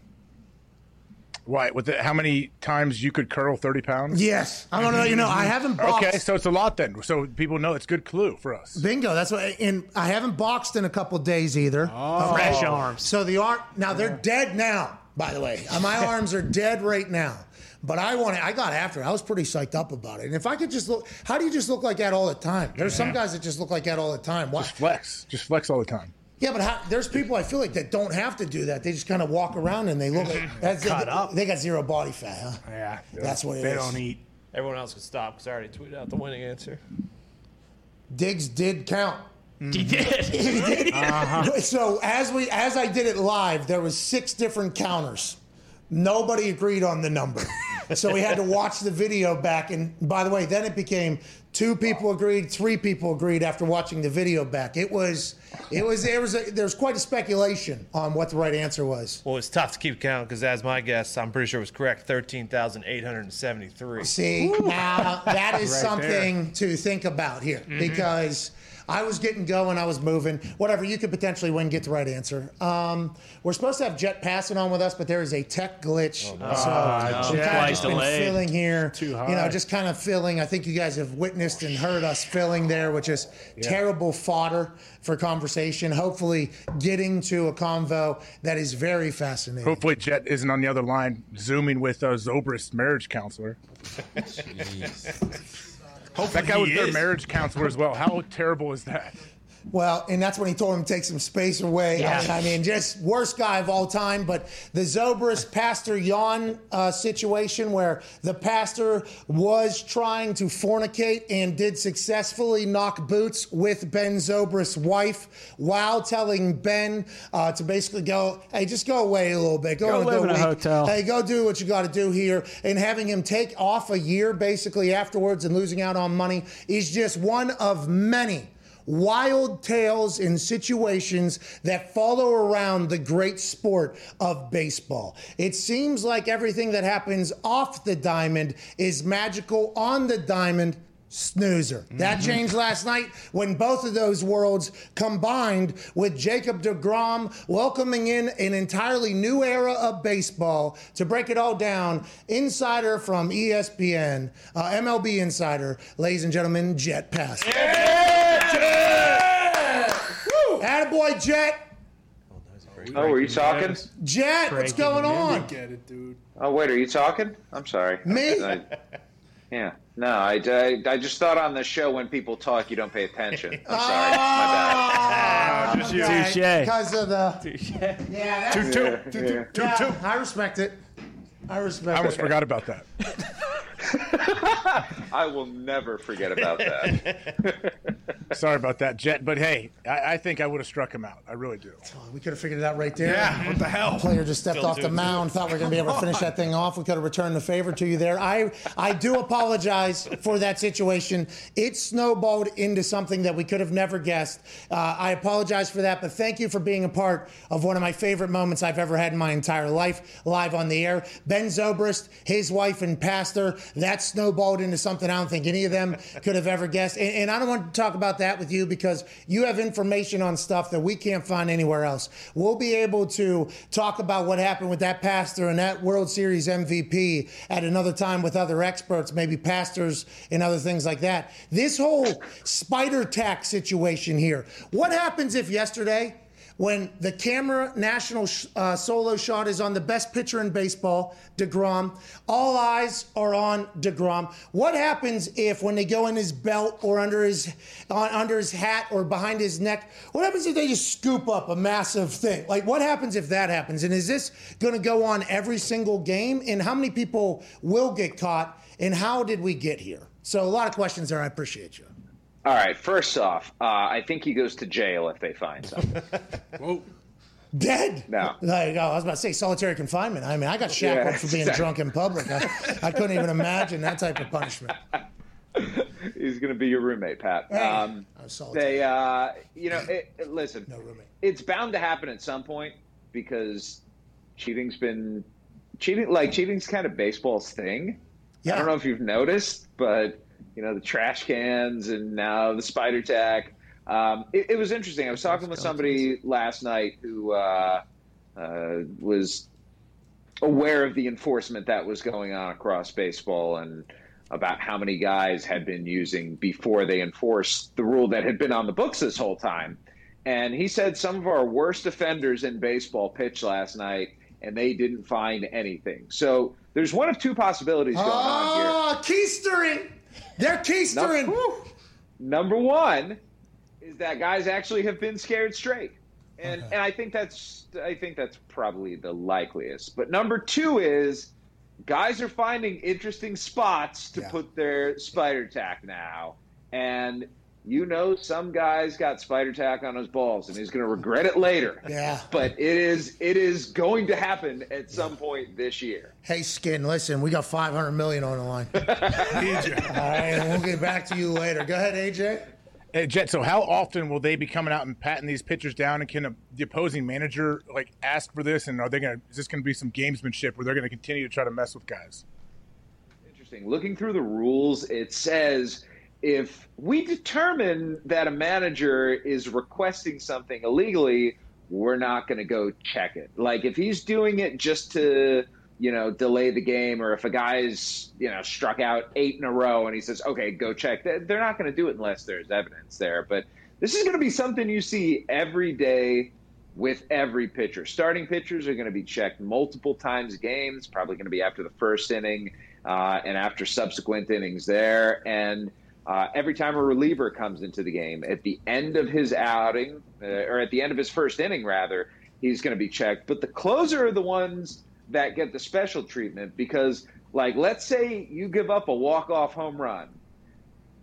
Right. With the, how many times you could curl 30 pounds? Yes. I want to let you know, I haven't boxed. Okay, so it's a lot then. So people know it's good clue for us. Bingo. That's what. And I haven't boxed in a couple days either. Oh. Fresh arms. So the arm now they're dead now. By the way, my arms are dead right now. But I want I got after. it. I was pretty psyched up about it. And if I could just look, how do you just look like that all the time? There's some guys that just look like that all the time. Why? Just flex. Just flex all the time. Yeah, but how, there's people I feel like that don't have to do that. They just kind of walk around and they look like that's, Cut they, up. They got zero body fat, huh? Yeah, That's what it they is. don't eat. Everyone else can stop because I already tweeted out the winning answer. Diggs did count. He mm-hmm. did. Uh-huh. So as we as I did it live, there was six different counters. Nobody agreed on the number. so we had to watch the video back and by the way, then it became two people agreed, three people agreed after watching the video back. It was it was there was a, there was quite a speculation on what the right answer was. Well, it's tough to keep count because, as my guess, I'm pretty sure it was correct 13,873. See, now that is Right something to think about here mm-hmm. because I was getting going, I was moving, whatever. You could potentially win, get the right answer. Um, we're supposed to have Jeff Passan on with us, but there is a tech glitch, so I'm kind of Flight just been delayed. filling here. Too You know, just kind of filling. I think you guys have witnessed and heard us filling there, which is terrible fodder for conversation. Hopefully, getting to a convo that is very fascinating. Hopefully, Jeff isn't on the other line zooming with a Zobrist marriage counselor. that guy was he their is. marriage counselor as well. How terrible is that? Well, and that's when he told him to take some space away. I, mean, I mean, just worst guy of all time. But the Zobrist Pastor Yawn uh, situation where the pastor was trying to fornicate and did successfully knock boots with Ben Zobrist's wife while telling Ben uh, to basically go, hey, just go away a little bit. Go, Go live in a week. hotel. Hey, go do what you got to do here. And having him take off a year basically afterwards and losing out on money is just one of many wild tales and situations that follow around the great sport of baseball. It seems like everything that happens off the diamond is magical on the diamond. Snoozer. That changed last night when both of those worlds combined with Jacob DeGrom welcoming in an entirely new era of baseball. To break it all down, insider from ESPN, uh, MLB insider, ladies and gentlemen, Jeff Passan. Attaboy, Jeff. Oh, were you talking? Jeff, what's going on? Get it, dude. Oh, wait, are you talking? I'm sorry. Me? I- yeah. No, I, I, I just thought on the show when people talk, you don't pay attention. I'm sorry. Ah, just you. okay, Touche. Because of the. Yeah, that's, Two, two, Yeah, two, yeah. two, yeah, two. I respect it. I respect I almost it. forgot about that. my bad. I will never forget about that. Sorry about that, Jeff. But hey, I, I think I would have struck him out. I really do. We could have figured it out right there. Yeah, what the hell? Player just stepped Still off do the it, mound, thought we are going to be able to finish that thing off. We could have returned the favor to you there. I, I do apologize for that situation. It snowballed into something that we could have never guessed. Uh, I apologize for that, but thank you for being a part of one of my favorite moments I've ever had in my entire life, live on the air. Ben Zobrist, his wife and pastor, that snowballed into something I don't think any of them could have ever guessed. And, and I don't want to talk about that with you because you have information on stuff that we can't find anywhere else. We'll be able to talk about what happened with that pastor and that World Series MVP at another time with other experts, maybe pastors and other things like that. This whole spider tack situation here. What happens if yesterday when the camera national sh- uh, solo shot is on the best pitcher in baseball, DeGrom. All eyes are on DeGrom. What happens if when they go in his belt or under his on, under his hat or behind his neck? What happens if they just scoop up a massive thing? Like what happens if that happens? And is this going to go on every single game? And how many people will get caught? And how did we get here? So a lot of questions there. I appreciate you. All right. First off, uh, I think he goes to jail if they find something. Whoa. Dead? No. Like, oh, I was about to say solitary confinement. I mean, I got shackled Yeah, for being exactly. drunk in public. I, I couldn't even imagine that type of punishment. He's going to be your roommate, Pat. Hey, Um, I was they, uh, you know, it, it- listen, No roommate. it's bound to happen at some point because cheating's been cheating. Like cheating's kind of baseball's thing. Yeah. I don't know if you've noticed, but you know the trash cans and now the spider tack. Um, it, it was interesting. I was talking with somebody last night who uh, uh, was aware of the enforcement that was going on across baseball and about how many guys had been using before they enforced the rule that had been on the books this whole time. And he said some of our worst offenders in baseball pitched last night and they didn't find anything. So there's one of two possibilities going on here. Keystering. They're keystering. Whew. Number one is that guys actually have been scared straight, and and I think that's I think that's probably the likeliest. But number two is guys are finding interesting spots to Yeah. put their spider tack now, and you know some guys got spider tack on his balls, and he's going to regret it later. Yeah. But it is it is going to happen at some point this year. Hey, Skin, listen, we got 500 million on the line. All right, and we'll get back to you later. Go ahead, AJ. Hey, Jet, so how often will they be coming out and patting these pitchers down? And can a, the opposing manager like ask for this? And are they going to? Is this going to be some gamesmanship where they're going to continue to try to mess with guys? interesting. Looking through the rules, it says if we determine that a manager is requesting something illegally, we're not going to go check it. Like if he's doing it just to, you know, delay the game, or if a guy's, you know, struck out eight in a row and he says, okay, go check, they- they're not going to do it unless there's evidence there. But this is going to be something you see every day with every pitcher. Starting pitchers are going to be checked multiple times a game. It's probably going to be after the first inning uh, and after subsequent innings there. And uh, every time a reliever comes into the game, at the end of his outing, uh, or at the end of his first inning, rather, he's going to be checked. But the closer are the ones that get the special treatment because, like, let's say you give up a walk-off home run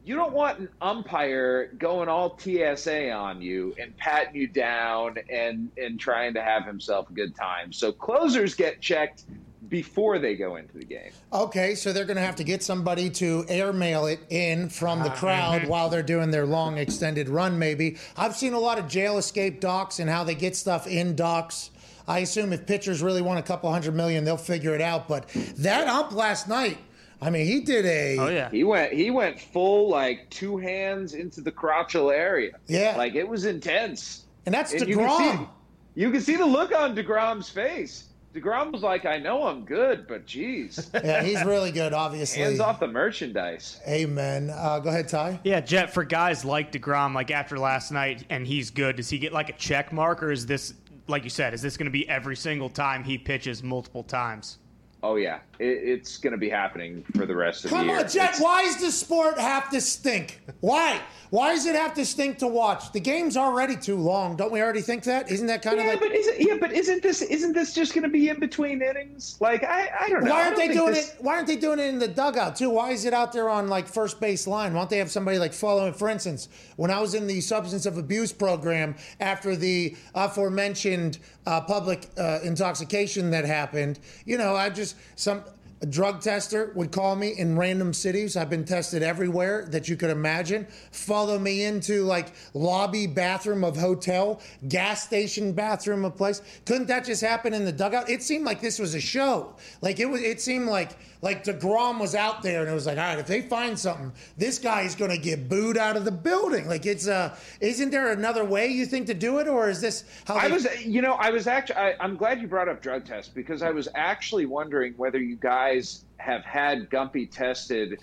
you don't want an umpire going all TSA on you and patting you down and and trying to have himself a good time. So closers get checked before they go into the game. Okay, so they're going to have to get somebody to airmail it in from Ah, the crowd mm-hmm. while they're doing their long extended run, maybe. I've seen a lot of jail escape docs and how they get stuff in docs. I assume if pitchers really want a couple hundred million, they'll figure it out. But that ump last night, I mean, he did a. Oh yeah. He went he went full like two hands into the crotchal area. Yeah. Like it was intense. And that's you can DeGrom. see you can see the look on DeGrom's face. DeGrom was like, I know I'm good, but geez. Yeah, he's really good, obviously. Hands off the merchandise. Amen. Uh, go ahead, Ty. Yeah, Jet, for guys like DeGrom, like after last night, and he's good, does he get like a check mark, or is this, like you said, is this going to be every single time he pitches multiple times? Oh yeah, it, it's going to be happening for the rest of Come the year. Come on, Jet. It's- Why does the sport have to stink? Why? Why does it have to stink to watch? The game's already too long. Don't we already think that? Isn't that kind yeah, of like? but isn't yeah, but isn't this isn't this just going to be in between innings? Like I, I don't know. Why aren't they doing this- it? Why aren't they doing it in the dugout too? Why is it out there on like first base line? Why don't they have somebody like following? For instance, when I was in the substance of abuse program after the aforementioned uh, public uh, intoxication that happened, you know, I just some. A drug tester would call me in random cities. I've been tested everywhere that you could imagine. Follow me into like lobby bathroom of hotel, gas station bathroom of place. Couldn't that just happen in the dugout? It seemed like this was a show. Like it was. It seemed like like Degrom was out there, and it was like, all right, if they find something, this guy is going to get booed out of the building. Like it's uh, isn't there another way you think to do it, or is this how I was, you know, I was actually. I, I'm glad you brought up drug tests because I was actually wondering whether you guys have had Gumpy tested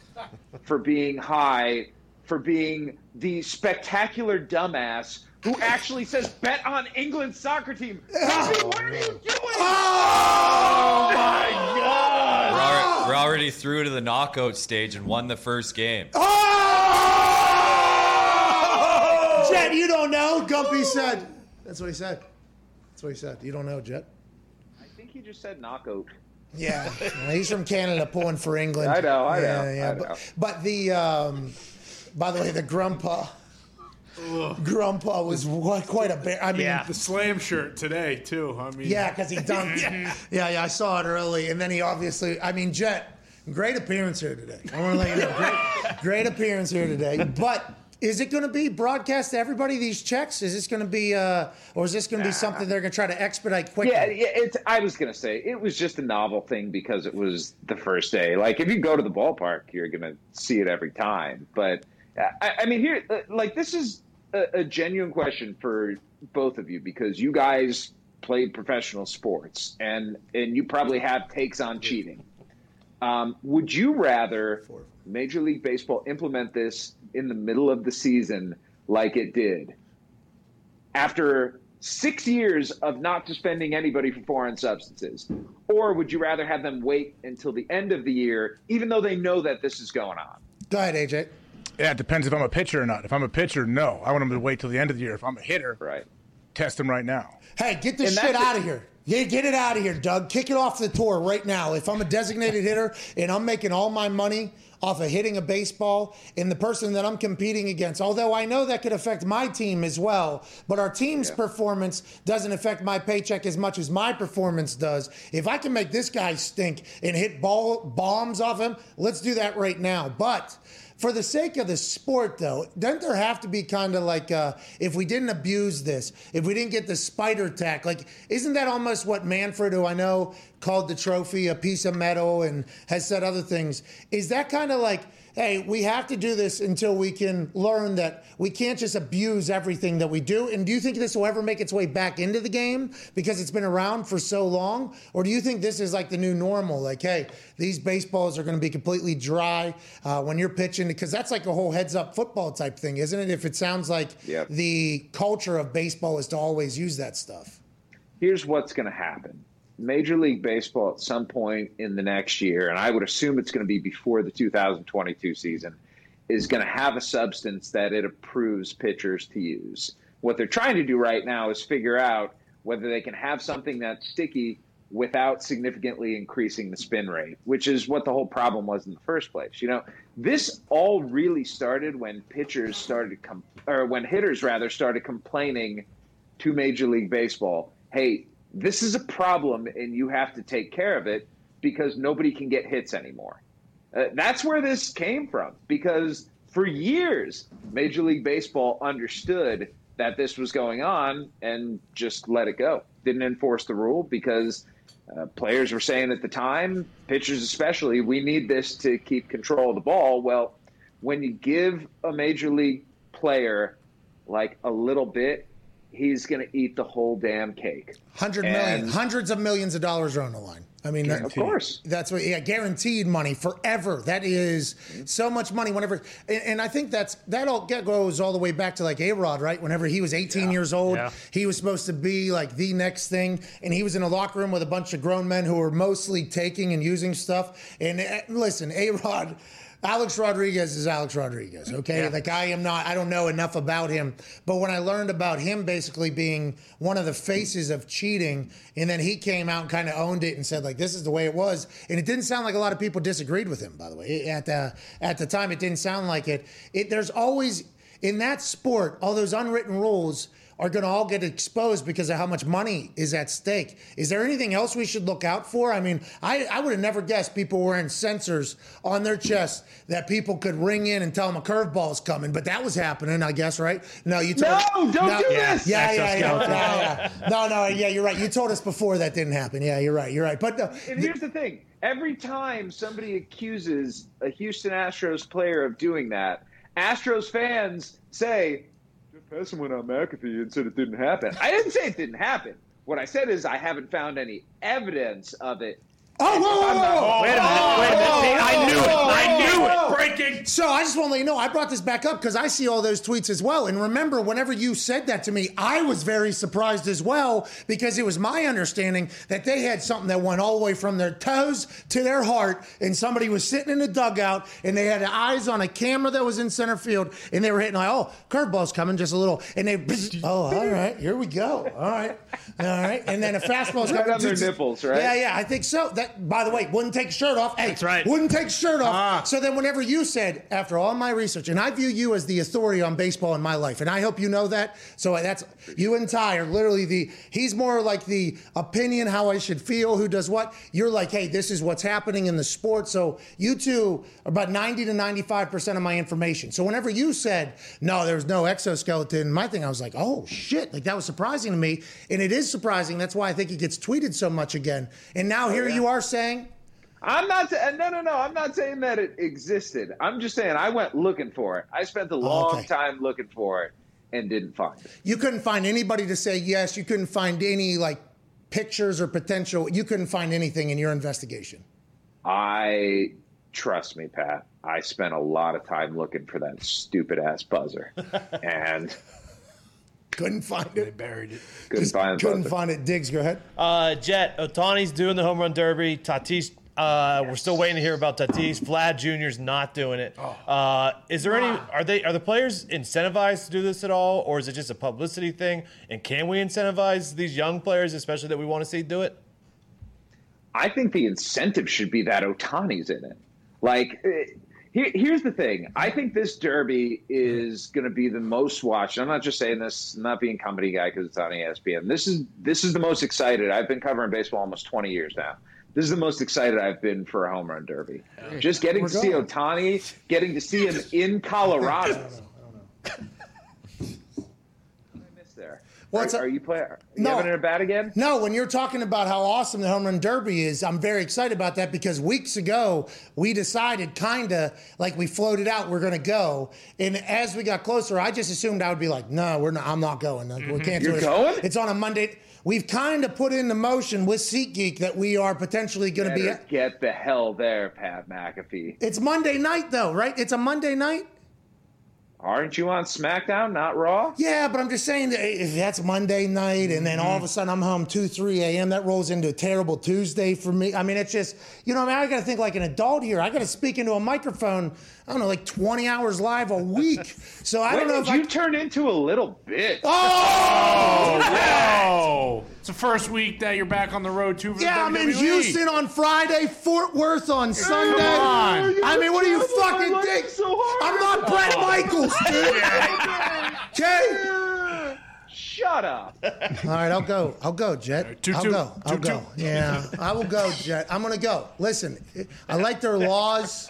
for being high, for being the spectacular dumbass who actually says bet on England's soccer team. Gumpy, what are you doing? Oh my God! We're already, we're already through to the knockout stage and won the first game. Oh! Jet, you don't know. Gumpy said. That's what he said. That's what he said. You don't know, Jet. I think he just said knockout. Yeah, he's from Canada, pulling for England. I know, I yeah, know, Yeah, I but, know. but the, um, by the way, the grandpa, grandpa was wa- quite a bear. I mean, The slam shirt today too. I mean, yeah, because he dunked. yeah, yeah, I saw it early, and then he obviously. I mean, Jet, great appearance here today. I want to let you know, great, great appearance here today. But is it going to be broadcast to everybody these checks? Is this going to be, uh, or is this going to be something they're going to try to expedite quickly? Yeah, yeah. It's. I was gonna say it was just a novel thing because it was the first day. Like if you go to the ballpark, you're gonna see it every time. But I, I mean, here, uh, like this is a, a genuine question for both of you because you guys played professional sports and and you probably have takes on cheating. Um, would you rather Major League Baseball implement this in the middle of the season like it did? after six years of not suspending anybody for foreign substances? Or would you rather have them wait until the end of the year, even though they know that this is going on? Go ahead, AJ. Yeah, it depends if I'm a pitcher or not. If I'm a pitcher, no. I want him to wait till the end of the year. If I'm a hitter, right, test him right now. Hey, get this And shit out of here. Yeah, get it out of here, Doug. Kick it off the tour right now. If I'm a designated hitter and I'm making all my money off of hitting a baseball and the person that I'm competing against, although I know that could affect my team as well, but our team's performance doesn't affect my paycheck as much as my performance does. If I can make this guy stink and hit ball bombs off him, let's do that right now. But for the sake of the sport, though, doesn't there have to be kind of like uh, if we didn't abuse this, if we didn't get the spider tack, like isn't that almost what Manfred, who I know called the trophy a piece of metal and has said other things, is that kind of like, hey, we have to do this until we can learn that we can't just abuse everything that we do? And do you think this will ever make its way back into the game because it's been around for so long? Or do you think this is like the new normal? Like, hey, these baseballs are going to be completely dry uh, when you're pitching because that's like a whole heads up football type thing, isn't it? If it sounds like the culture of baseball is to always use that stuff. Here's what's going to happen Major League Baseball at some point in the next year, and I would assume it's going to be before the 2022 season, is going to have a substance that it approves pitchers to use. What they're trying to do right now is figure out whether they can have something that's sticky without significantly increasing the spin rate, which is what the whole problem was in the first place. You know, this all really started when pitchers started com- or when hitters rather started complaining to Major League Baseball, "Hey, this is a problem and you have to take care of it because nobody can get hits anymore." Uh, that's where this came from because for years Major League Baseball understood that this was going on and just let it go. Didn't enforce the rule because uh, players were saying at the time, pitchers especially, we need this to keep control of the ball. Well, when you give a major league player like a little bit, he's going to eat the whole damn cake. Hundred million, And- hundreds of millions of dollars are on the line. I mean, that- Of course. that's what yeah, guaranteed money forever. That is so much money. Whenever, and, and I think that's that all that goes all the way back to like A Rod, right? Whenever he was 18 years old, Yeah. he was supposed to be like the next thing, and he was in a locker room with a bunch of grown men who were mostly taking and using stuff. And uh, listen, A Rod. Alex Rodriguez is Alex Rodriguez, okay? Like I am not, I don't know enough about him. But when I learned about him basically being one of the faces of cheating, and then he came out and kind of owned it and said, like, this is the way it was. And it didn't sound like a lot of people disagreed with him, by the way. At the at the time, it didn't sound like it. It there's always in that sport, all those unwritten rules are going to all get exposed because of how much money is at stake. Is there anything else we should look out for? I mean, I, I would have never guessed people were wearing sensors on their chest that people could ring in and tell them a curveball's coming, but that was happening, I guess, right? No, you told No, don't do yeah, this! Yeah, yeah, yeah, Exoskeleton. yeah, yeah. No, no, yeah, you're right. You told us before that didn't happen. Yeah, you're right. You're right. But uh, And here's the thing: every time somebody accuses a Houston Astros player of doing that, Astros fans say, "Jeff Passan went on McAfee and said it didn't happen." I didn't say it didn't happen. What I said is I haven't found any evidence of it. Oh, whoa, whoa, whoa, whoa. Wait a minute. Wait a minute. I knew it. I knew it. Breaking. So I just want to let you know, I brought this back up because I see all those tweets as well. And remember, whenever you said that to me, I was very surprised as well because it was my understanding that they had something that went all the way from their toes to their heart. And somebody was sitting in the dugout and they had eyes on a camera that was in center field and they were hitting like, oh, curveball's coming just a little. And they, oh, all right, here we go. All right. All right. And then a fastball's Right coming. on their nipples, right? Yeah, yeah, I think so. That, by the way, wouldn't take shirt off. Hey, That's right. Wouldn't take shirt off. Ah. So then, whenever you said, after all my research, and I view you as the authority on baseball in my life, and I hope you know that. So that's you and Ty are literally the. He's more like the opinion, how I should feel, who does what. You're like, hey, this is what's happening in the sport. So you two are about ninety to ninety-five percent of my information. So whenever you said no, there's no exoskeleton, my thing, I was like, oh shit, like that was surprising to me, and it is surprising. That's why I think it gets tweeted so much again. And now here you are saying. I'm not. uh, no, no, no. I'm not saying that it existed. I'm just saying I went looking for it. I spent a long okay. time looking for it and didn't find it. You couldn't find anybody to say yes. You couldn't find any like pictures or potential. You couldn't find anything in your investigation. I trust me, Pat. I spent a lot of time looking for that stupid ass buzzer, and Couldn't find They it. buried it. couldn't Just find the couldn't buzzer. find it. Diggs, go ahead. Uh, Jet, Ohtani's doing the home run derby. Tatis, uh, we're still waiting to hear about Tatis. Vlad Jr.'s not doing it. Uh, is there any? Are they? Are the players incentivized to do this at all, or is it just a publicity thing? And can we incentivize these young players, especially that we want to see do it? I think the incentive should be that Ohtani's in it. Like, eh, here, here's the thing. I think this Derby is going to be the most watched. I'm not just saying this, not being company guy because it's on ESPN. This is this is the most excited. I've been covering baseball almost 20 years now. This is the most excited I've been for a home run derby. Just getting We're to see going. Ohtani, getting to see him in Colorado. I missed there. What's are, are you playing? You No. having a bat again? No, when you're talking about how awesome the home run derby is, I'm very excited about that because weeks ago we decided, kind of like we floated out, we're going to go, and as we got closer, I just assumed I would be like, no, we're not. I'm not going. Like, We mm-hmm. can't do You're it. going? It's on a Monday. We've kind of put into motion with SeatGeek that we are potentially going to be. Get the hell there, Pat McAfee. It's Monday night though, right? It's a Monday night. Aren't you on SmackDown, not Raw? Yeah, but I'm just saying that if that's Monday night and then all of a mm-hmm. sudden I'm home 2, 3 a.m., that rolls into a terrible Tuesday for me. I mean, it's just, you know, I mean, I got to think like an adult here. I got to speak into a microphone, I don't know, like 20 hours live a week. So I When don't know did if you I. turn into a little bitch? Oh! Oh, it's the first week that you're back on the road too. For Yeah, the I'm in Houston on Friday, Fort Worth on Sunday. Come on. I mean, what do you fucking like think? so hard. I'm not Bret Michaels, dude. Okay? Shut up. All right, I'll go. I'll go, Jet. two, I'll two. go. I'll two. go. Yeah, I will go, Jet. I'm gonna go. Listen, I like their laws.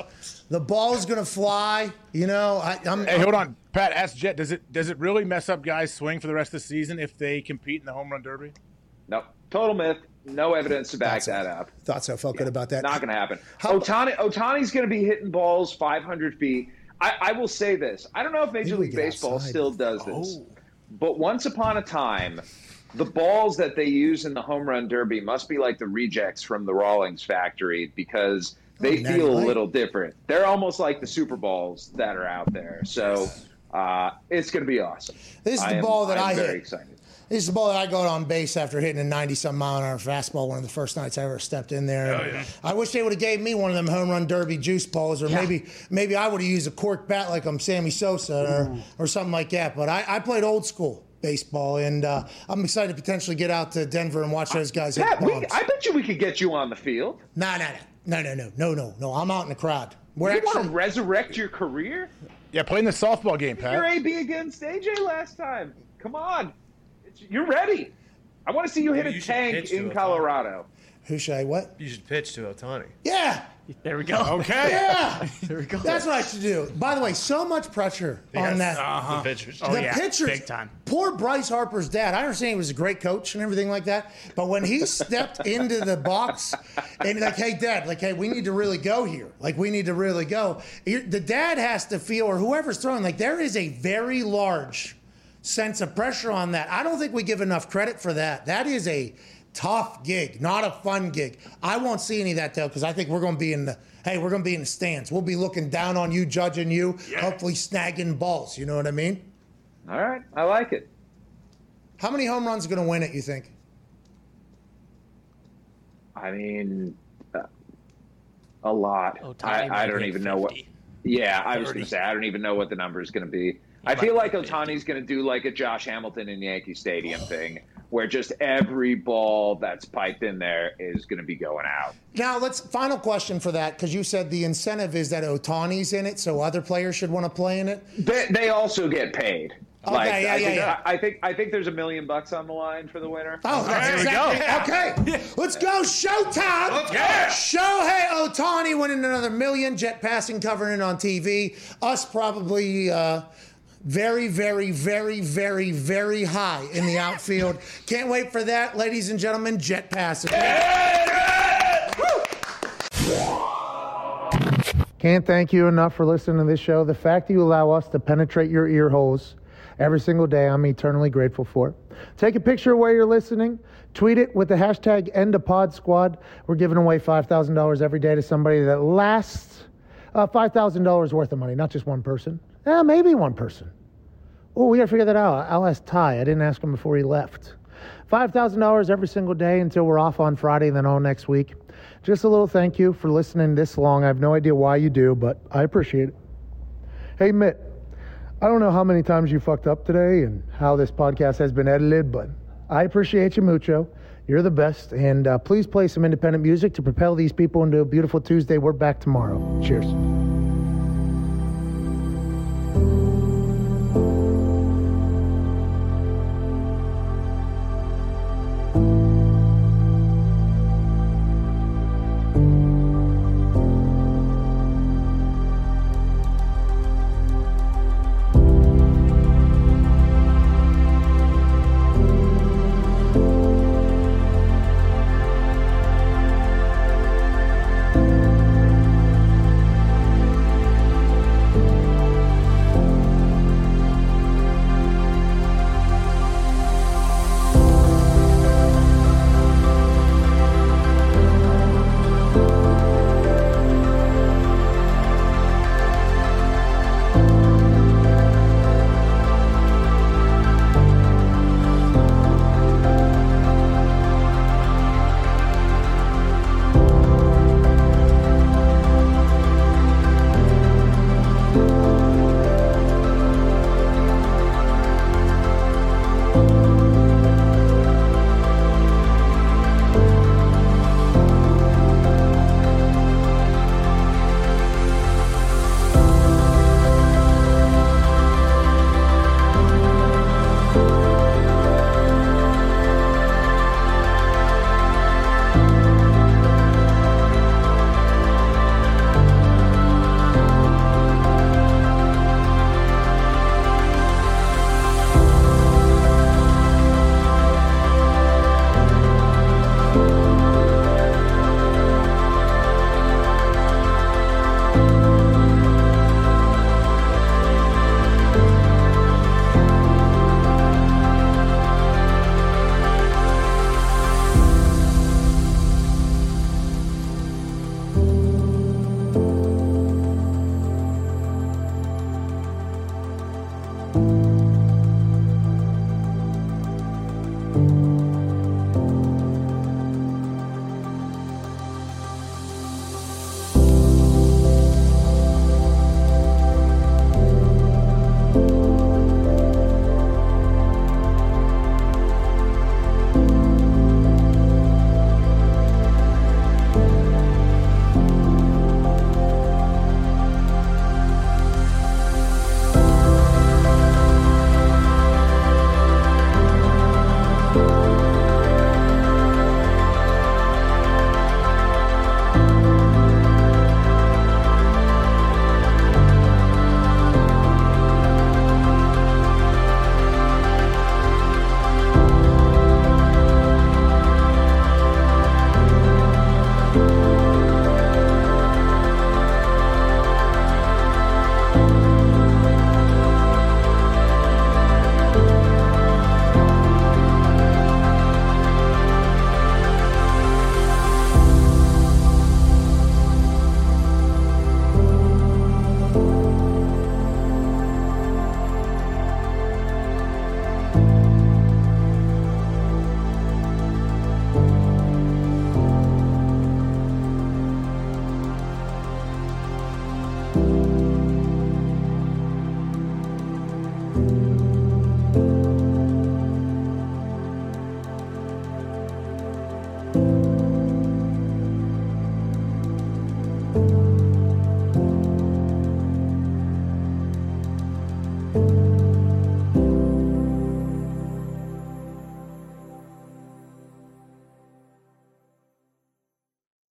The ball's gonna fly. You know, I, I'm. Hey, hold on, Pat. Ask Jet. Does it does it really mess up guys' swing for the rest of the season if they compete in the home run derby? No, total myth. No evidence to back Thought so. that up. Thought so. Felt good about that. Not going to happen. How- Ohtani, Ohtani's going to be hitting balls 500 feet. I, I will say this. I don't know if Major Maybe we League get Baseball outside. still does this, oh. but once upon a time, the balls that they use in the home run derby must be like the rejects from the Rawlings factory because they Oh, feel a little different. They're almost like the Super Balls that are out there. So uh, it's going to be awesome. This is the am- ball that I'm I very hit. excited. This is the ball that I got on base after hitting a 90 some mile an hour fastball one of the first nights I ever stepped in there. I wish they would have gave me one of them home run derby juice balls, or maybe maybe I would have used a cork bat like I'm Sammy Sosa or, or something like that. But I, I played old school baseball, and uh, I'm excited to potentially get out to Denver and watch those guys hit Pat, we. I bet you we could get you on the field. No, no, no, no, no, no, no, no. I'm out in the crowd. We're you want to resurrect your career? Yeah, playing the softball game, Your Pat. AB against AJ last time. Come on, it's, you're ready. I want to see you hit Maybe a you tank in Colorado. who should I what? You should pitch to Ohtani. Yeah, There we go. Okay. yeah. There we go. That's what I should do. By the way, so much pressure on that. Uh-huh. The pitchers. Oh, the yeah, pitchers, big time. Poor Bryce Harper's dad. I understand he was a great coach and everything like that, but when he stepped into the box and like, hey, dad, like, hey, we need to really go here. Like, we need to really go. The dad has to feel, or whoever's throwing, like, there is a very large sense of pressure on that. I don't think we give enough credit for that. That is a tough gig, not a fun gig. I won't see any of that though, because I think we're going to be in the. Hey, we're going to be in the stands. We'll be looking down on you, judging you, hopefully snagging balls. You know what I mean? All right, I like it. How many home runs are going to win it, you think? I mean, uh, a lot. Ohtani I, I don't hit even know what. Yeah, I was going to say I don't even know what the number is going to be. I feel like Ohtani's going to do like a Josh Hamilton in Yankee Stadium thing, where just every ball that's piped in there is going to be going out. Now, let's final question for that because you said the incentive is that Ohtani's in it, so other players should want to play in it. They, they also get paid. Okay, like, yeah, I, yeah, think, yeah. I, I think I think there's a million bucks on the line for the winner. Oh, that's exactly. Okay, let's go. Showtime. Let's go. Shohei Ohtani winning another million, Jeff Passan covering it on TV. Us probably uh, very, very, very, very, very high in the outfield. Can't wait for that, ladies and gentlemen. Jeff Passan. Can't thank you enough for listening to this show. The fact that you allow us to penetrate your ear holes every single day, I'm eternally grateful for. Take a picture of where you're listening, tweet it with the hashtag EndAPodSquad. We're giving away $5,000 every day to somebody that lasts uh, $5,000 worth of money, not just one person. Eh, maybe one person. Oh, we got to figure that out. I'll ask Ty. I didn't ask him before he left. $5,000 every single day until we're off on Friday, then all next week. Just a little thank you for listening this long. I have no idea why you do, but I appreciate it. Hey, Mitt, I don't know how many times you fucked up today and how this podcast has been edited, but I appreciate you mucho. You're the best. And uh, please play some independent music to propel these people into a beautiful Tuesday. We're back tomorrow. Cheers.